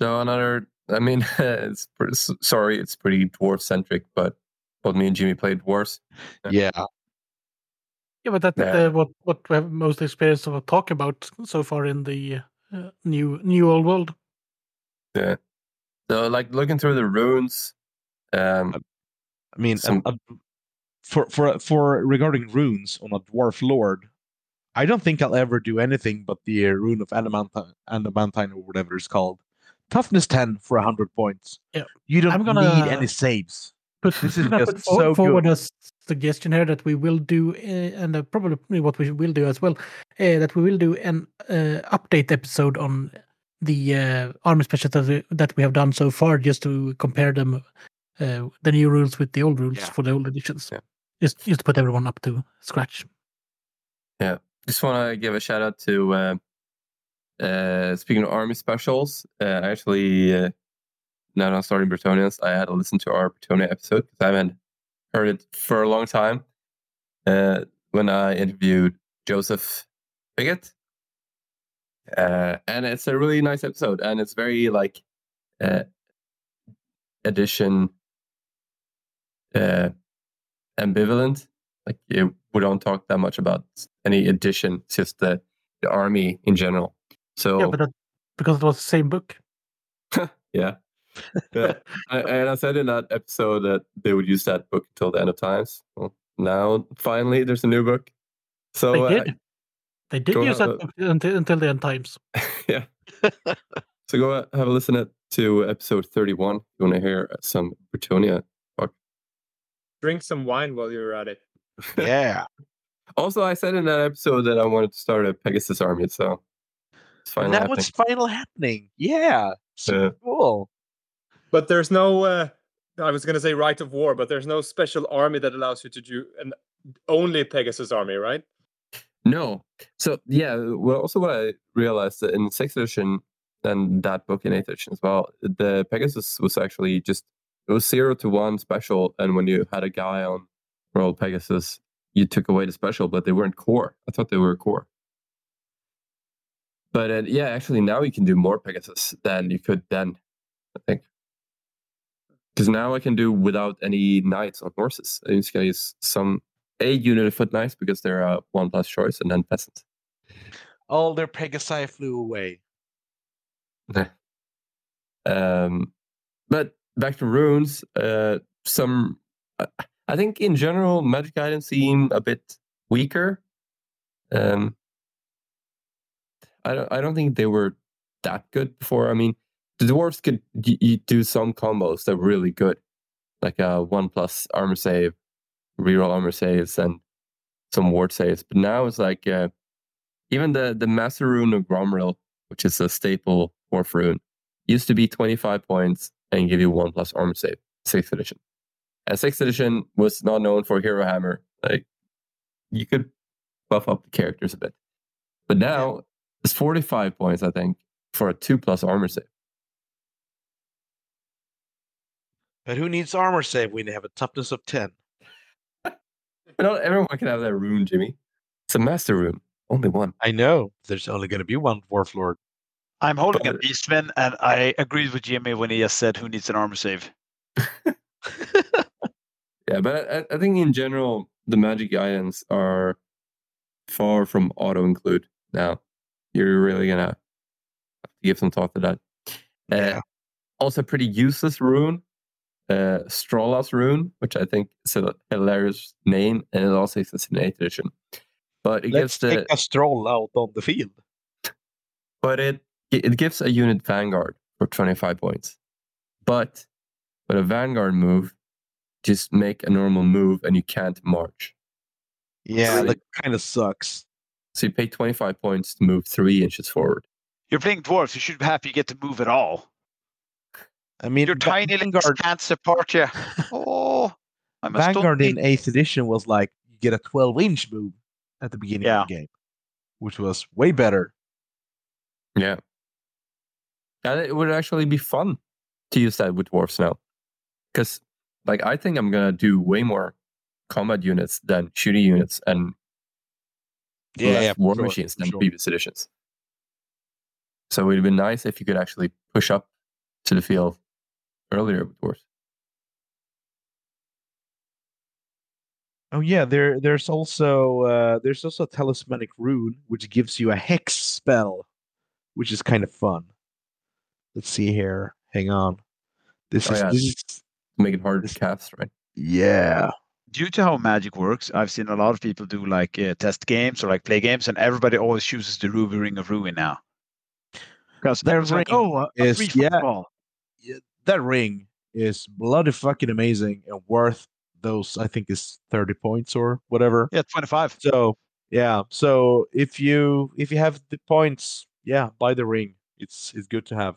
So another, I mean, it's pretty, sorry, it's pretty dwarf centric, but both me and Jimmy played dwarves. Yeah. Yeah, but that's Yeah. uh, what what we have most experience of talk about so far in the uh, new new old world. Yeah. So like looking through the runes, um, I mean, a- Some- a- for for for regarding runes on a dwarf lord, I don't think I'll ever do anything but the uh, rune of adamantine, adamantine or whatever it's called. Toughness ten for hundred points. Yeah. You don't I'm need gonna- need any saves. put, This is just put so forward good. a suggestion here that we will do, uh, and uh, probably what we will do as well, uh, that we will do an uh, update episode on the uh, army specials that we, that we have done so far, just to compare them, uh, the new rules with the old rules Yeah. for the old editions. Yeah. Just, just put everyone up to scratch. Yeah, just want to give a shout out to. Uh, uh, speaking of army specials, uh, actually uh, that I'm starting Bretonnians, I had to listen to our Bretonnia episode because I haven't heard it for a long time. Uh, when I interviewed Joseph Piggott, uh, and it's a really nice episode, and it's very like uh, edition uh, ambivalent. Like you, we don't talk that much about any edition, it's just the, the army in general. So Yeah, but that, because it was the same book. yeah. yeah. I, and I said in that episode that they would use that book until the end of times. Well, now finally there's a new book. So They uh, did. They did use that book until, until the end times. yeah. so go uh, have a listen at- to episode 31 you want to hear some Bretonnia. Drink some wine while you're at it. Yeah. Also, I said in that episode that I wanted to start a Pegasus army, so it's And finally now happening. it's finally happening. Yeah. So Yeah. cool. But there's no. Uh, I was gonna say right of war, but there's no special army that allows you to do an only Pegasus army, right? No. So yeah, well also what I realized that in sixth edition and that book in eighth edition as well, the Pegasus was actually just it was zero to one special, and when you had a guy on Royal Pegasus, you took away the special, but they weren't core. I thought they were core. But uh, yeah, actually now you can do more Pegasus than you could then, I think. Because now I can do without any knights on horses. I just gotta use some a unit of foot knights because they're a one plus choice, and then peasants. All their Pegasi flew away. Um, but back to runes. Uh, some, I- I think in general, magic items seem a bit weaker. Um, I don't, I don't think they were that good before. I mean, the dwarves could y- do some combos that were really good, like a one plus armor save, reroll armor saves, and some ward saves. But now it's like uh, even the the master rune of Gromril, which is a staple dwarf rune, used to be 25 points and give you one plus armor save, sixth edition. And sixth edition was not known for hero hammer. Like you could buff up the characters a bit. But now it's 45 points, I think, for a two plus armor save. But who needs armor save when they have a toughness of 10? But not everyone can have that rune, Jimmy. It's a master rune. Only one. I know. There's only going to be one Dwarf Lord. I'm holding a Beastman, and I agreed with Jimmy when he just said who needs an armor save. Yeah, but I, I think in general, the magic items are far from auto include now. You're really gonna have to give some thought to that. Uh, Yeah. Also, pretty useless rune, uh, Strollaz's rune, which I think is a hilarious name, and it also exists in eighth edition. But it Let's gives the take a stroll out on the field. but it it gives a unit vanguard for 25 points. But with a vanguard move, just make a normal move and you can't march. Yeah, Really? that kind of sucks. So you pay 25 points to move three inches forward. You're playing dwarves. You should be happy you get to move at all. I mean, Your Va- tiny little Vanguard, can't support you. Oh, I'm a Vanguard in stunty. 8th edition was like you get a 12 inch move at the beginning Yeah. of the game, which was way better. Yeah. And it would actually be fun to use that with dwarfs now. Because like I think I'm gonna do way more combat units than shooting units and less for war sure, machines than sure. previous editions. So it would have been nice if you could actually push up to the field earlier with dwarfs. Oh yeah, there there's also uh, there's also a talismanic rune which gives you a hex spell, which is kind of fun. Let's see here. Hang on. This Oh, is, yeah. this is Make it harder to cast, right? yeah. Due to how magic works, I've seen a lot of people do like uh, test games or like play games, and everybody always chooses the Ruby Ring of Ruin now. Because That everyone's like, ring oh, a, a is- free yeah. football. That ring is bloody fucking amazing and worth those. I think is thirty points or whatever. Yeah, 25. So yeah, so if you if you have the points, yeah, buy the ring. It's it's good to have.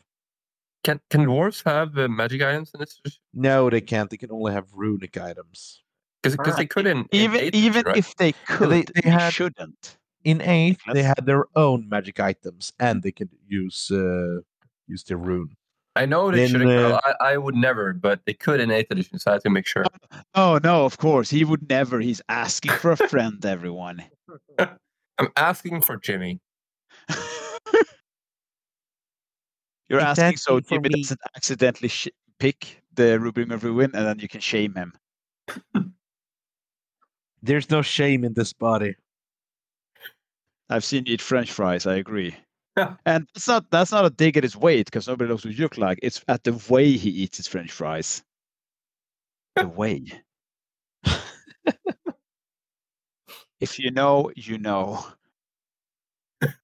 Can can dwarves have uh, magic items in this? No, they can't. They can only have runic items. Because they could in, in Even eighth, even right? if they could, they they, had- shouldn't. In eighth, they had their own magic items, and they could use uh use their rune. I know they then, shouldn't. uh, I, I would never, but they could in eighth edition, so I had to make sure. Oh no, of course he would never. He's asking for a friend, everyone. I'm asking for Jimmy. You're Is asking so for Jimmy me? doesn't accidentally sh- pick the Ruby Ring of Ruin, and then you can shame him. There's no shame in this body. I've seen you eat French fries. I agree. Yeah. And that's not that's not a dig at his weight because nobody knows what you look like. It's at the way he eats his French fries. The way. if you know, you know.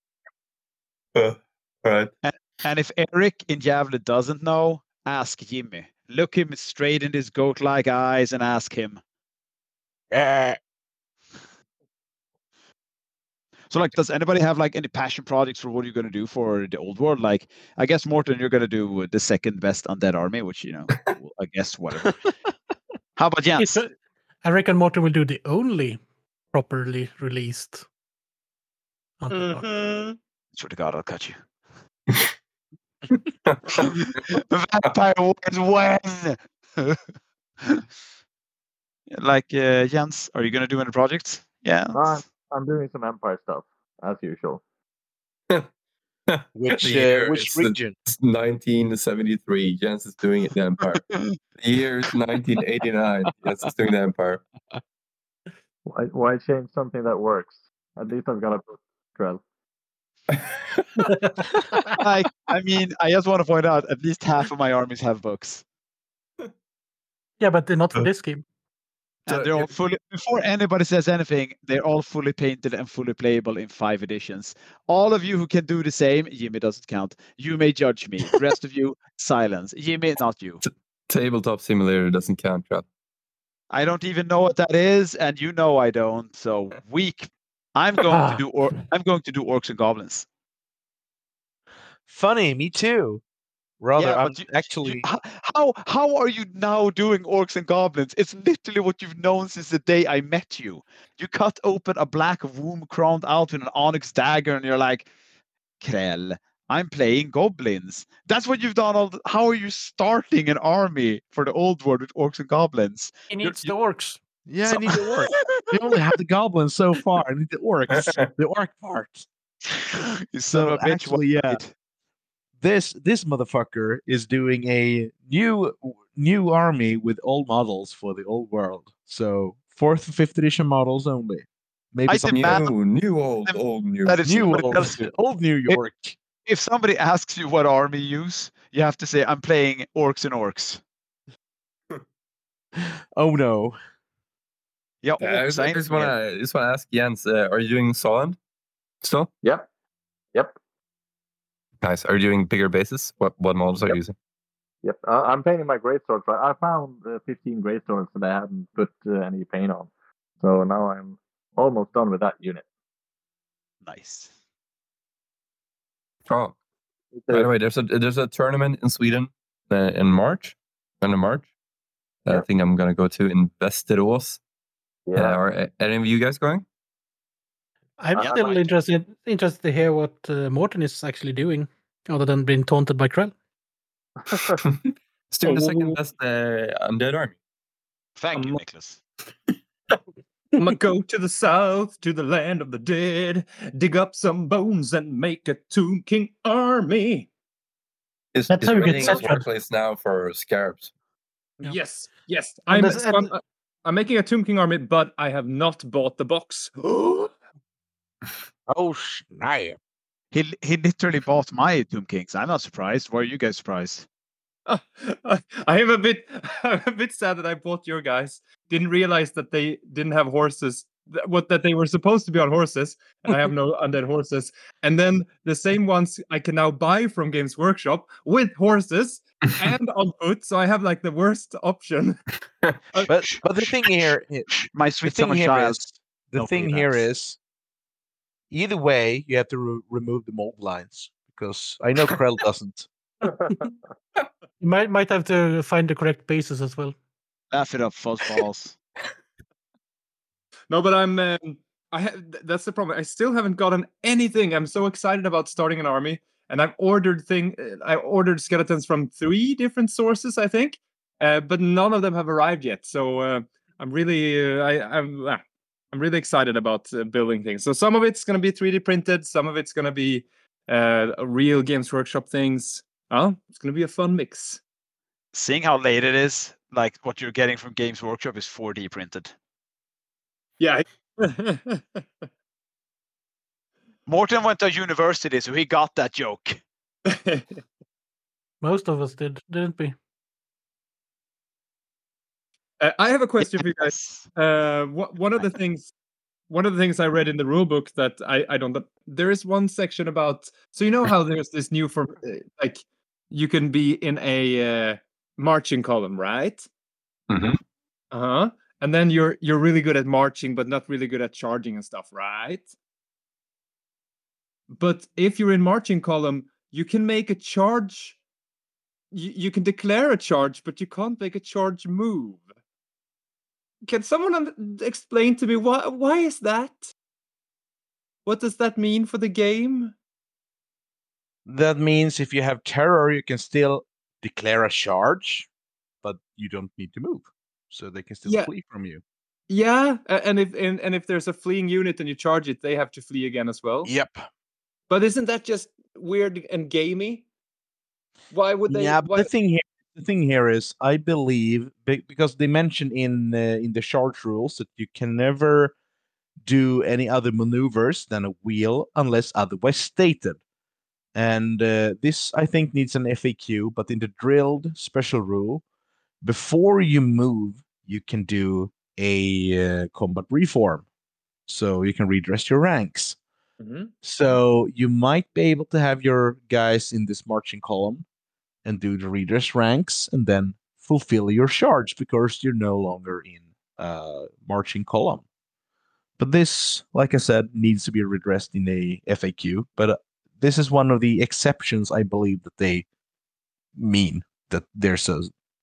Uh, right. And if Eric in Javelin doesn't know, ask Jimmy. Look him straight in his goat-like eyes and ask him. Eh, So, like, does anybody have like any passion projects for what you're going to do for the old world? Like, I guess Morten, you're going to do the second best undead army, which you know, I guess whatever. How about Jens? It's a- I reckon Morten will do the only properly released. Undead Army. Swear to God, I'll cut you. Vampire Wars when? like uh, Jens, are you going to do any projects? Yeah. Uh, I'm doing some Empire stuff as usual. which uh, year which is the- region? 1973. Jens is doing the Empire. the year is 1989. Jens is doing the Empire. Why, why change something that works? At least I've got a book, Krell. Like, I mean, I just want to point out at least half of my armies have books. Yeah, but they're not for Uh, this game. So And they're all fully before anybody says anything, they're all fully painted and fully playable in five editions. All of you who can do the same, Jimmy doesn't count. You may judge me. The rest of you, silence. Jimmy, not you. Tabletop simulator doesn't count, Trap. I don't even know what that is, and you know I don't. So weak. I'm going to ah. do or I'm going to do orcs and goblins. Funny, me too. Rather, Yeah, I'm you- actually You- how how are you now doing orcs and goblins? It's literally what you've known since the day I met you. You cut open a black womb crowned out with an onyx dagger, and you're like, Krell, I'm playing goblins. That's what you've done all. The, how are you starting an army for the old world with orcs and goblins? He You're- needs the orcs. yeah. So- I need the orc. We only have the goblins so far. I need the orcs, the orc part. you So of a bitch. actually, yeah. wait. This this motherfucker is doing a new new army with old models for the old world. So fourth and fifth edition models only. Maybe I some New, new, old, old, new. that is new old, old New York. If somebody asks you what army you use, you have to say, I'm playing orcs and orcs. Oh no. Yeah, Uh, I just, I I just want it. to just want to ask Jens, uh, are you doing Solland still? Yep. Yep. Nice. Are you doing bigger bases? What what models are you using? Yep. Uh, I'm painting my great swords. Right? I found uh, 15 great swords that I hadn't put uh, any paint on. So now I'm almost done with that unit. Nice. Oh, It's by the way, there's a there's a tournament in Sweden uh, in March, end of March. that I think I'm gonna go to in Västerås. Uh, yeah. are any of you guys going? I'm I still interested interested to hear what uh, Morten is actually doing, other than being taunted by Krell. Still the second best uh, undead army. Thank you, Um, Nicholas. I'm gonna go to the south, to the land of the dead, dig up some bones and make a Tomb King army. It's, That's it's how you get raining a Seth. workplace now for scarabs. Yeah. Yes, yes. I'm, I'm, and- uh, I'm making a Tomb King army, but I have not bought the box. Oh snap. He he literally bought my Tomb Kings. I'm not surprised. Why are you guys surprised? Uh, I am a bit, I'm a bit sad that I bought your guys. Didn't realize that they didn't have horses th- what that they were supposed to be on horses, and I have no undead horses. And then the same ones I can now buy from Games Workshop with horses and on foot. So I have like the worst option. But but the thing here, i- My the sweet thing summer here child. is the thing here paybacks. either way you have to re- remove the mold lines because I know Krell doesn't. You might might have to find the correct bases as well. Laugh it up, fuzzballs. No, but I'm. Um, I ha- that's the problem. I still haven't gotten anything. I'm so excited about starting an army, and I've ordered thing. uh, I ordered skeletons from three different sources, I think, uh, but none of them have arrived yet. So uh, I'm really, uh, I, I'm, ah, I'm really excited about uh, building things. So some of it's going to be 3D printed, some of it's going to be uh, real Games Workshop things. Oh, it's going to be a fun mix. Seeing how late it is, like what you're getting from Games Workshop is 4D printed. Yeah. Morten went to university, so he got that joke. Most of us did, didn't we? Uh, I have a question for you guys. Uh, wha- one of the things one of the things I read in the rule book that I, I don't but there is one section about so you know how there's this new form uh, like you can be in a uh, marching column right Mhm. uh-huh and then you're you're really good at marching but not really good at charging and stuff right? But if you're in marching column you can make a charge you, you can declare a charge but you can't make a charge move. Can someone explain to me why why is that? What does that mean for the game? That means if you have terror, you can still declare a charge, but you don't need to move, so they can still Yeah. flee from you. yeah and if and, and if there's a fleeing unit and you charge it they have to flee again as well Yep. but isn't that just weird and gamey why would they yeah, why, the thing here, the thing here is, I believe because they mention in uh, in the charge rules that you can never do any other maneuvers than a wheel unless otherwise stated. And uh, this, I think, needs an FAQ. But in the drilled special rule, before you move, you can do a uh, combat reform, so you can redress your ranks. Mhm. So you might be able to have your guys in this marching column and do the redress ranks and then fulfill your charge because you're no longer in uh, marching column. But this, like I said, needs to be redressed in a FAQ. But uh, this is one of the exceptions I believe that they mean that there's a,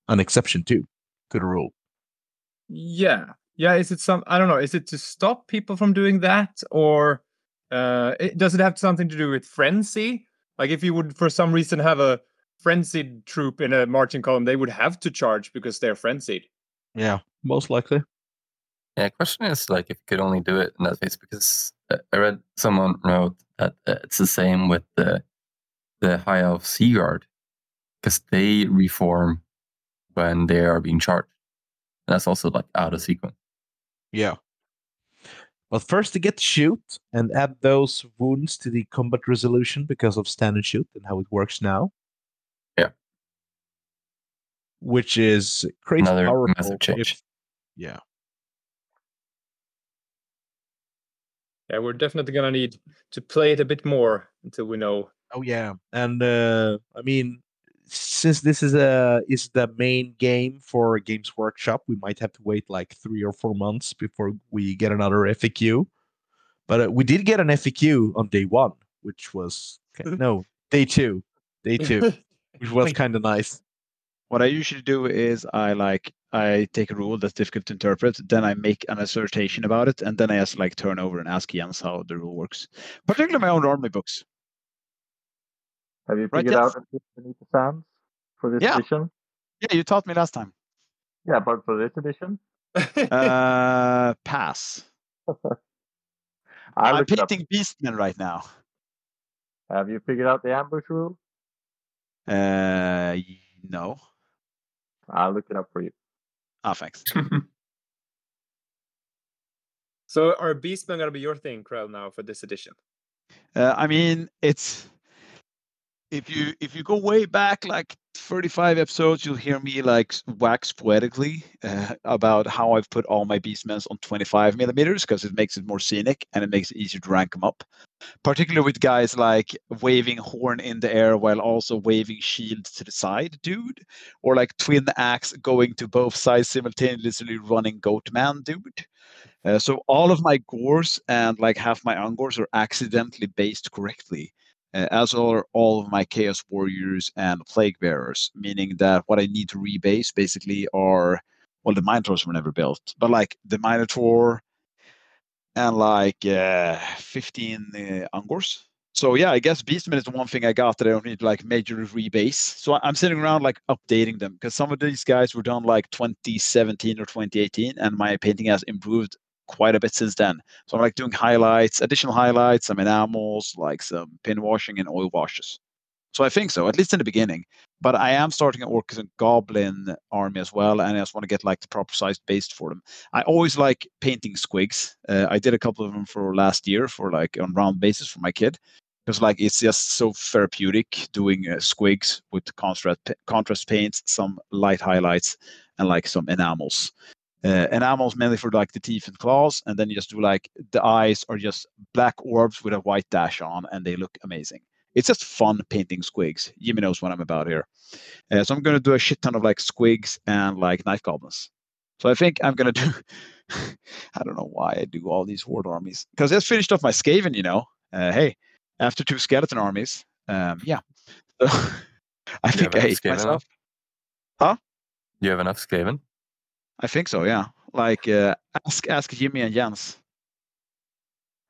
an exception to to the rule. Yeah yeah is it some i don't know is it to stop people from doing that or uh it, does it have something to do with frenzy like if you would for some reason have a frenzied troop in a marching column they would have to charge because they're frenzied Yeah, most likely. Yeah, question is like if you could only do it in that case because uh, I read someone wrote that uh, it's the same with the the High Elf Sea Guard because they reform when they are being charged. And that's also like out of sequence. Yeah. But first to get shoot and add those wounds to the combat resolution because of stand and shoot and how it works now. Yeah. Which is crazy Another powerful. massive if- change. yeah. yeah we're definitely gonna need to play it a bit more until we know Oh yeah. And uh I mean since this is a is the main game for Games Workshop, we might have to wait like 3 or 4 months before we get another FAQ. But uh, we did get an FAQ on day 1, which was no, day 2. Day 2, which was kind of nice. What I usually do is I like I take a rule that's difficult to interpret, then I make an assertion about it, and then I just like turn over and ask Jens how the rule works. Particularly my own army books. Have you Right, figured yes. out if you the sands for this Yeah. edition? Yeah, you taught me last time. Yeah, but for this edition, Uh, pass. I I'm looked it painting Beastmen right now. Have you figured out the ambush rule? Uh, no. I'll look it up for you. Ah, thanks. so are beastmen gonna be your thing Krell, now for this edition Uh, I mean, it's if you if you go way back like 35 episodes, you'll hear me like wax poetically uh, about how I've put all my beastmen on 25 millimeters because it makes it more scenic and it makes it easier to rank them up. Particularly with guys like waving horn in the air while also waving shield to the side, dude, or like twin axe going to both sides simultaneously running goat man, dude. Uh, so all of my gors and like half my ungors are accidentally based correctly as are all of my Chaos Warriors and Plague Bearers, meaning that what I need to rebase basically are, well, the Minotaurs were never built, but like the Minotaur and like uh, 15 uh, Ungors. So yeah, I guess Beastman is the one thing I got that I don't need like major rebase. So I'm sitting around like updating them because some of these guys were done like 2017 or 2018, and my painting has improved quite a bit since then. So I'm like doing highlights, additional highlights, some enamels, like some pin washing and oil washes. So I think so, at least in the beginning. But I am starting to work as a goblin army as well, and I just want to get like the proper sized base for them. I always like painting squigs. Uh, I did a couple of them for last year for like on round basis for my kid because like it's just so therapeutic doing uh, squigs with contrast contrast paints, some light highlights, and like some enamels uh, enamels mainly for like the teeth and claws, and then you just do like the eyes are just black orbs with a white dash on, and they look amazing. It's just fun painting squigs. Jimmy knows what I'm about here. Uh, so I'm going to do a shit ton of like squigs and like knife goblins. So I think I'm going to do. I don't know why I do all these horde armies because I just finished off my Skaven. You know, uh, hey, after two skeleton armies, um, yeah. So I think I hate myself. Huh? Do you have enough Skaven? I think so. Yeah. Like uh, ask ask Jimmy and Jens.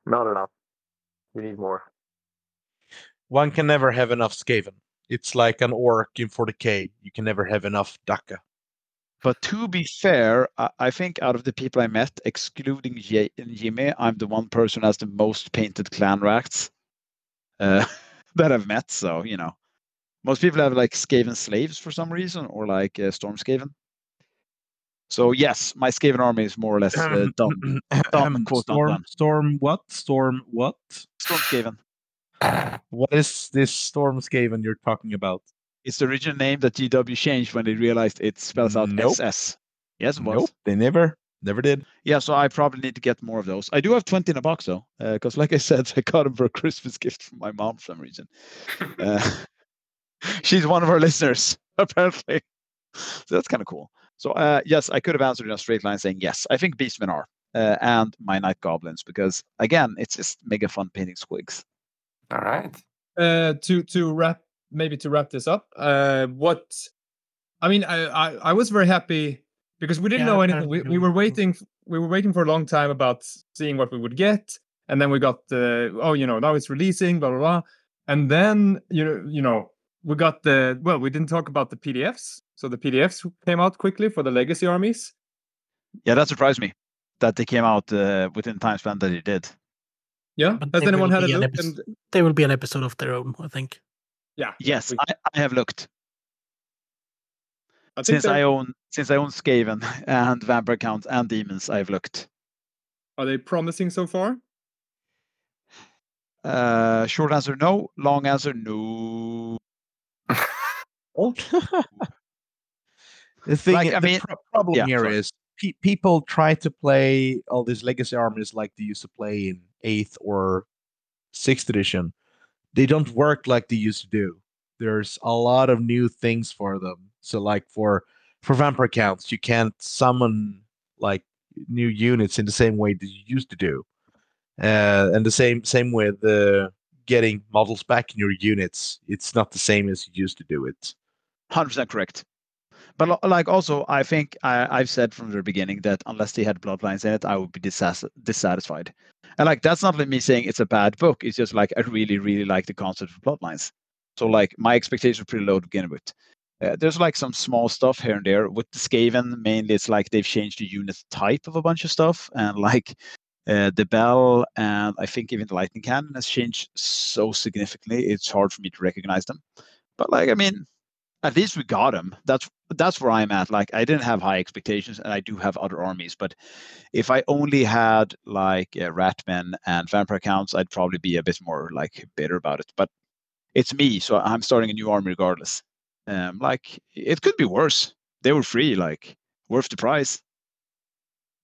Not enough. We need more. One can never have enough Skaven. It's like an orc in 40k. You can never have enough Dakka. But to be fair, I, I think out of the people I met, excluding J- Jimmy, I'm the one person who has the most painted clan rats uh, that I've met. So you know, most people have like Skaven slaves for some reason, or like uh, Storm Skaven. So yes, my Skaven army is more or less uh, done. done quote, storm, done. storm what? Storm what? Storm Skaven. What is this Storm Skaven you're talking about? It's the original name that GW changed when they realized it spells out Nope. SS. Yes, it was. Nope, they never, never did. Yeah, so I probably need to get more of those. I do have 20 in a box though, because like I said, I got them for a Christmas gift from my mom for some reason. Uh, she's one of our listeners, apparently. So that's kind of cool. So uh, yes, I could have answered in a straight line saying yes. I think Beastmen are, uh, and my Night Goblins, because again, it's just mega fun painting squigs. All right. uh, to to wrap maybe to wrap this up uh what i mean i i, I was very happy because we didn't Yeah, know anything we, we were waiting we were waiting for a long time about seeing what we would get and then we got the oh you know now it's releasing blah blah blah and then you know you know we got the well we didn't talk about the pdfs so the pdfs came out quickly for the legacy armies Yeah, that surprised me that they came out uh, within the time span that they did. yeah But has anyone will had a be an look episode- and They will be an episode of their own, I think. yeah Yes, we- I, I have looked I since I they're- own since I own Skaven and Vampire Counts and Demons. I've looked. are they promising so far Uh, short answer no. Long answer no. The thing, Like, I the mean- pro- problem yeah, here sorry. is pe- people try to play all these legacy armies like they used to play in eighth or sixth edition. They don't work like they used to do. There's a lot of new things for them. So, like for for vampire counts, you can't summon like new units in the same way that you used to do. Uh, and the same same with uh, getting models back in your units. It's not the same as you used to do it. Hundred percent correct. But like also, I think I, I've said from the beginning that unless they had bloodlines in it, I would be dissatisfied. And like that's not like me saying it's a bad book. It's just like I really, really like the concept of bloodlines. So like my expectations are pretty low to begin with. Uh, there's like some small stuff here and there with the Skaven. Mainly, it's like they've changed the unit type of a bunch of stuff, and like uh, the bell and I think even the lightning cannon has changed so significantly. It's hard for me to recognize them. But like, I mean, at least we got them. That's that's where I'm at. Like I didn't have high expectations, and I do have other armies. But if I only had like uh, Ratmen and Vampire counts, I'd probably be a bit more like bitter about it. But it's me, so I'm starting a new army regardless. Um, like it could be worse. They were free, like worth the price.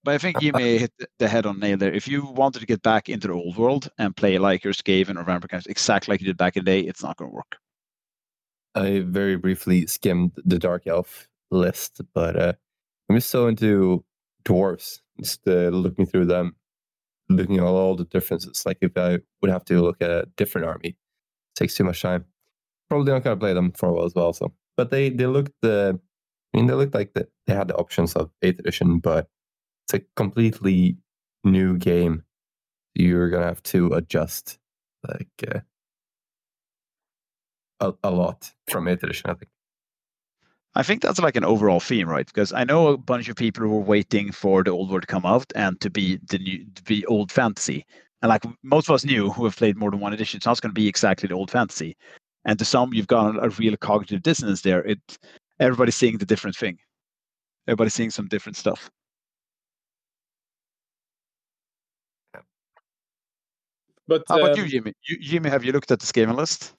But I think you may hit the head on nail there. If you wanted to get back into the old world and play like your Skaven or Vampire Counts exactly like you did back in the day, it's not going to work. I very briefly skimmed the Dark Elf list, but uh, I'm just so into dwarves, just uh, looking through them, looking at all the differences. Like if I would have to look at a different army, takes too much time. Probably not gonna play them for a while as well. So, but they they looked the, I mean they looked like the, they had the options of eighth edition, but it's a completely new game. You're gonna have to adjust like uh, a, a lot from eighth edition. I think. I think that's like an overall theme, right? Because I know a bunch of people who were waiting for the old world to come out and to be the new, to be old fantasy. And like most of us knew who have played more than one edition, it's not going to be exactly the old fantasy. And to some, you've got a real cognitive dissonance there. It everybody's seeing the different thing. Everybody's seeing some different stuff. But How about um, you, Jimmy? You, Jimmy, have you looked at the Skaven list?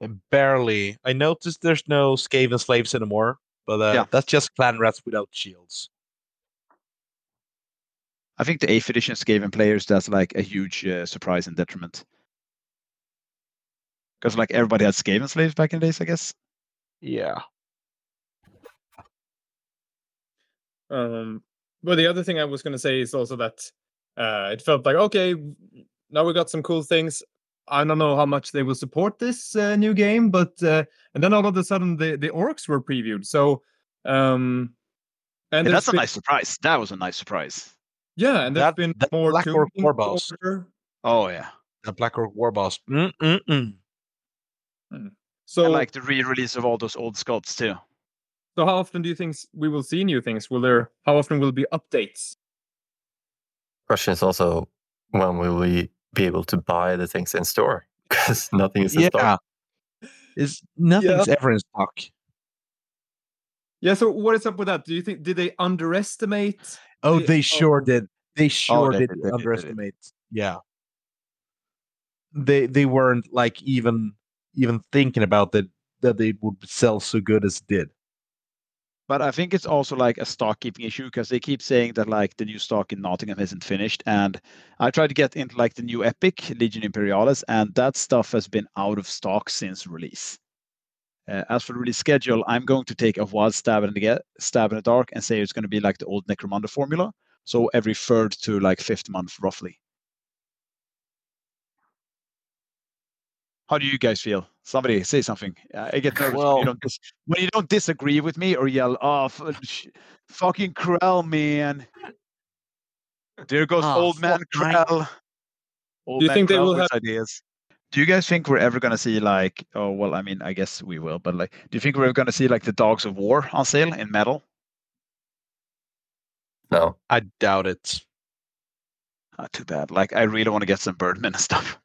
And barely. I noticed there's no Skaven slaves anymore, but uh, Yeah. that's just clan rats without shields. I think the eighth edition Skaven players that's like a huge uh, surprise and detriment. Because like everybody had Skaven slaves back in the days, I guess. Yeah. Um, but the other thing I was going to say is also that uh, it felt like okay, now we got some cool things. I don't know how much they will support this uh, new game, but uh, and then all of a sudden the the orcs were previewed. So um, and Yeah, there's that's a nice surprise. That was a nice surprise. yeah, and there's That- been that more Black Tomb Orc King War Boss. order. Oh yeah. The Black Orc War Boss. Mm-mm-mm. So and like the re-release of all those old sculpts too. so how often do you think we will see new things? Will there? How often will be updates? Question is also when will we be able to buy the things in store? Because nothing is in Yeah. stock. Is nothing's ever in stock. Yeah. So what is up with that? Do you think did they underestimate? Oh, The- they oh. sure oh. did. They oh, sure they did did, they did, they did. underestimate. Yeah. They they weren't like even even thinking about that that they would sell so good as it did. But I think it's also like a stock keeping issue because they keep saying that like the new stock in Nottingham isn't finished. And I tried to get into like the new Epic Legion Imperialis, and that stuff has been out of stock since release. Uh, as for the release schedule, I'm going to take a wild stab in the stab in the dark and say it's going to be like the old Necromunda formula. So every third to like fifth month, roughly. How do you guys feel? Somebody say something. Uh, I get nervous when, you don't dis- when you don't disagree with me or yell, "Oh, f- sh- fucking Krell, man!" There goes Ah, old man fuck. Krell. Old Do you man think they will with ideas? Do you guys think we're ever gonna see like? Oh well, I mean, I guess we will. But like, do you think we're gonna see like the Dogs of War on sale in metal? No. I doubt it. Not too bad. Like, I really want to get some Birdman stuff.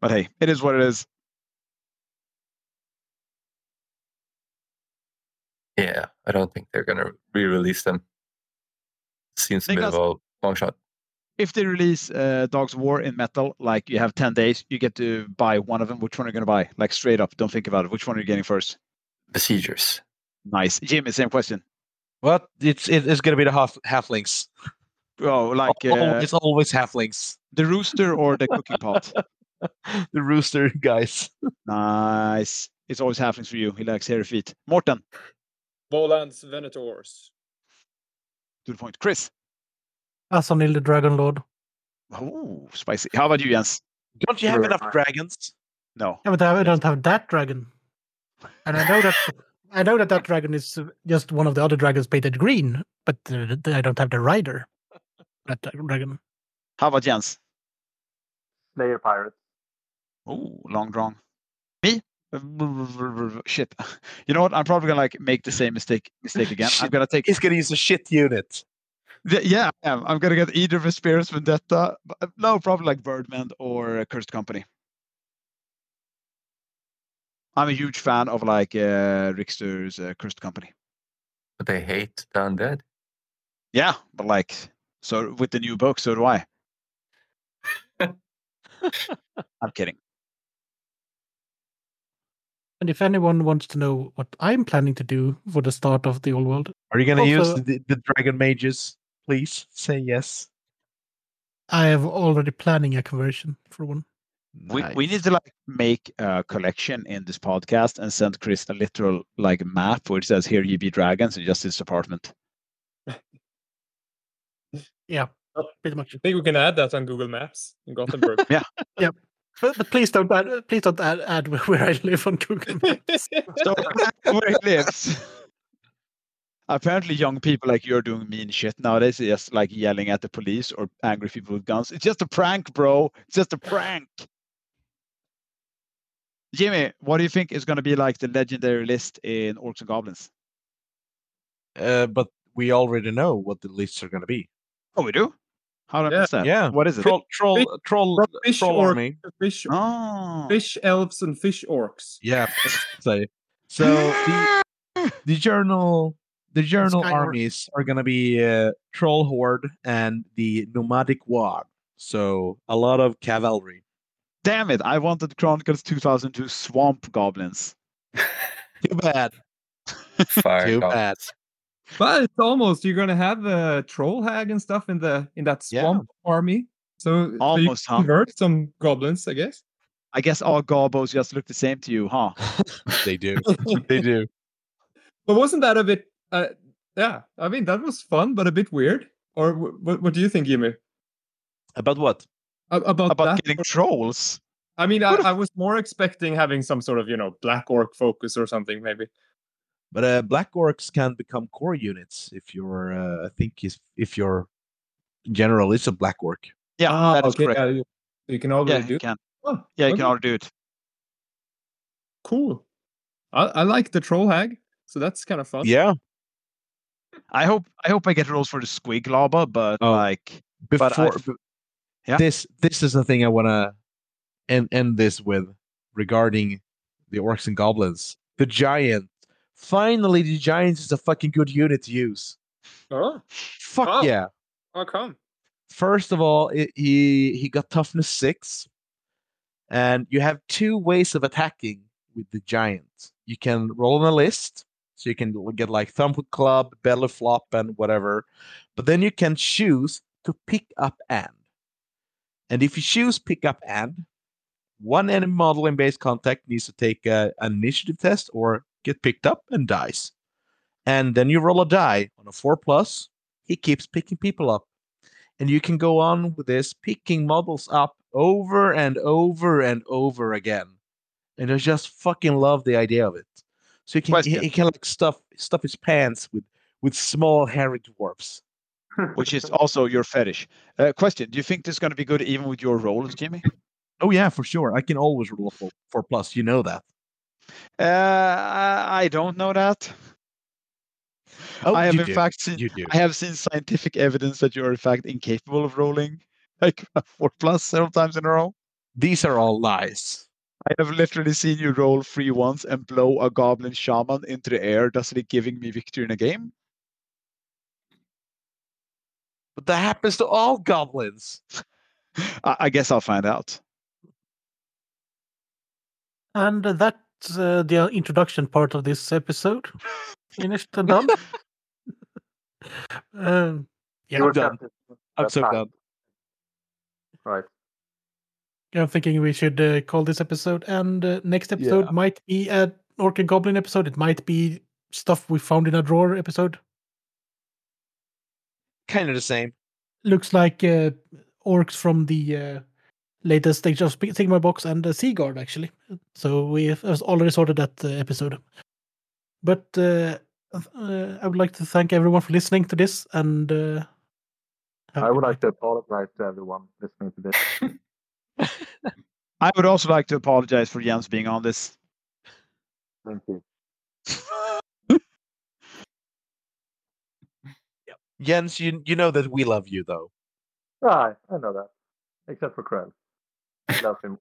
But hey, it is what it is. Yeah, I don't think they're gonna re-release them. Seems a Think bit of a long shot. if they release uh, Dogs of War in metal, like you have 10 days, you get to buy one of them. Which one are you going to buy? Like straight up, don't think about it. Which one are you getting first? Besiegers. Nice. Jimmy, same question. Well, It's it is gonna be the half halflings. Oh, like Oh, uh, it's always halflings. the rooster or the cooking pot? the rooster guys. Nice. It's always halflings for you. He likes hairy feet. Morten, Volands Venators. to the point. Chris. Asarnil the Dragon Lord. Oh, spicy. How about you, Jens? Don't you have enough dragons? No. Yeah, but I don't have that dragon. And I know that I know that that dragon is uh, just one of the other dragons painted green, but uh, I don't have the rider. That dragon. How about Jens? Slayer Pirates. Oh, Long Drong. Me? Shit. You know what? I'm probably gonna like make the same mistake mistake again. I'm gonna take He's gonna use a shit unit. The- yeah, I am. I'm gonna get either Vespero's Vendetta, but, uh, no, probably like Birdman or uh, Cursed Company. I'm a huge fan of like uh, Rickster's uh, Cursed Company. But they hate the undead. Yeah, but like, so with the new book, so do I. I'm kidding. And if anyone wants to know what I'm planning to do for the start of the old world, Are you going to use the, the dragon mages? Please say yes. I have already planning a conversion for one. We, we need to like make a collection in this podcast and send Chris a literal like map where it says here you be dragons in just his apartment. Pretty much. I think we can add that on Google Maps in Gothenburg. But, but please don't add, please don't add, add where I live on Google Maps. So where he lives. Apparently, young people like you're doing mean shit nowadays, just like yelling at the police or angry people with guns. It's just a prank, bro. It's just a prank. Jimmy, what do you think is going to be like the legendary list in Orcs and Goblins? Uh, but we already know what the lists are going to be. Oh, we do. How do I Yeah. miss that? Yeah. What is it? Troll, troll, Fish- troll, fish troll or army. fish, Oh, fish elves and fish orcs. Yeah. so, so the, the journal, the journal Skyward. armies are going to be uh, troll horde and the nomadic Waaagh. So a lot of cavalry. damn it! I wanted Chronicles 2002 Swamp Goblins. Too bad. Fire Too goblins. bad. But it's almost you're gonna have a troll hag and stuff in the in that Yeah. swamp army. So, so you Almost, huh? convert some goblins, I guess. I guess all gobos just look the same to you, huh? they do. they do. But wasn't that a bit? Uh, yeah, I mean that was fun, but a bit weird. Or wh- what? What do you think, Jimmy? About what? A- About, About that? getting trolls. I mean, I, I was more expecting having some sort of you know black orc focus or something, maybe. But uh, black orcs can become core units if you're, uh, I think, if, if your general is a black orc. Yeah, Ah, that is okay, correct. yeah, you, you can already Yeah, do. you can. Oh, Yeah, you okay, can already do it. Cool. I, I like the troll hag, so that's kind of fun. Yeah. I hope I hope I get rolls for the squig lava, but Oh. like But I Before Yeah. this, this is the thing I want to end end this with regarding the orcs and goblins. The giant. Finally, the giant is a fucking good unit to use. Oh, Fuck Oh. yeah. how come? First of all, it, he he got toughness six, and you have two ways of attacking with the giant. You can roll on a list, so you can get like with club, belly flop, and whatever. But then you can choose to pick up and. And if you choose pick up and, one enemy model in base contact needs to take a, an initiative test or get picked up and dies. And then you roll a die on a four plus. He keeps picking people up and you can go on with this picking models up over and over and over again and i just fucking love the idea of it so he can he, he can like stuff stuff his pants with with small hairy dwarfs which is also your fetish. Uh, question: Do you think this is going to be good even with your rolls, Jimmy? oh yeah for sure i can always roll a four, four plus you know that Uh, I I don't know that. oh I have in do. fact seen I have seen scientific evidence that you're in fact incapable of rolling like a four plus several times in a row. these are all lies I have literally seen you roll three once and blow a goblin shaman into the air, thus giving me victory in a game. but that happens to all goblins I, I guess I'll find out. And that's uh, the introduction part of this episode. Finished and done. um, yeah, You were done. tempted i'm so time. done Right. I'm thinking we should uh, call this episode. And uh, next episode might be an Orc and Goblin episode. It might be stuff we found in a drawer episode. kind of the same Looks like uh, orcs from the uh, latest Age of Sp- Sigmar box and uh, Seaguard, actually. So we have have already sorted that uh, episode. But uh, uh, I would like to thank everyone for listening to this. And uh, have would like to apologize to everyone listening to this. I would also like to apologize for Jens being on this. Thank you. jens you, you know that we love you though Ah, I know that. Except for Krell. Love him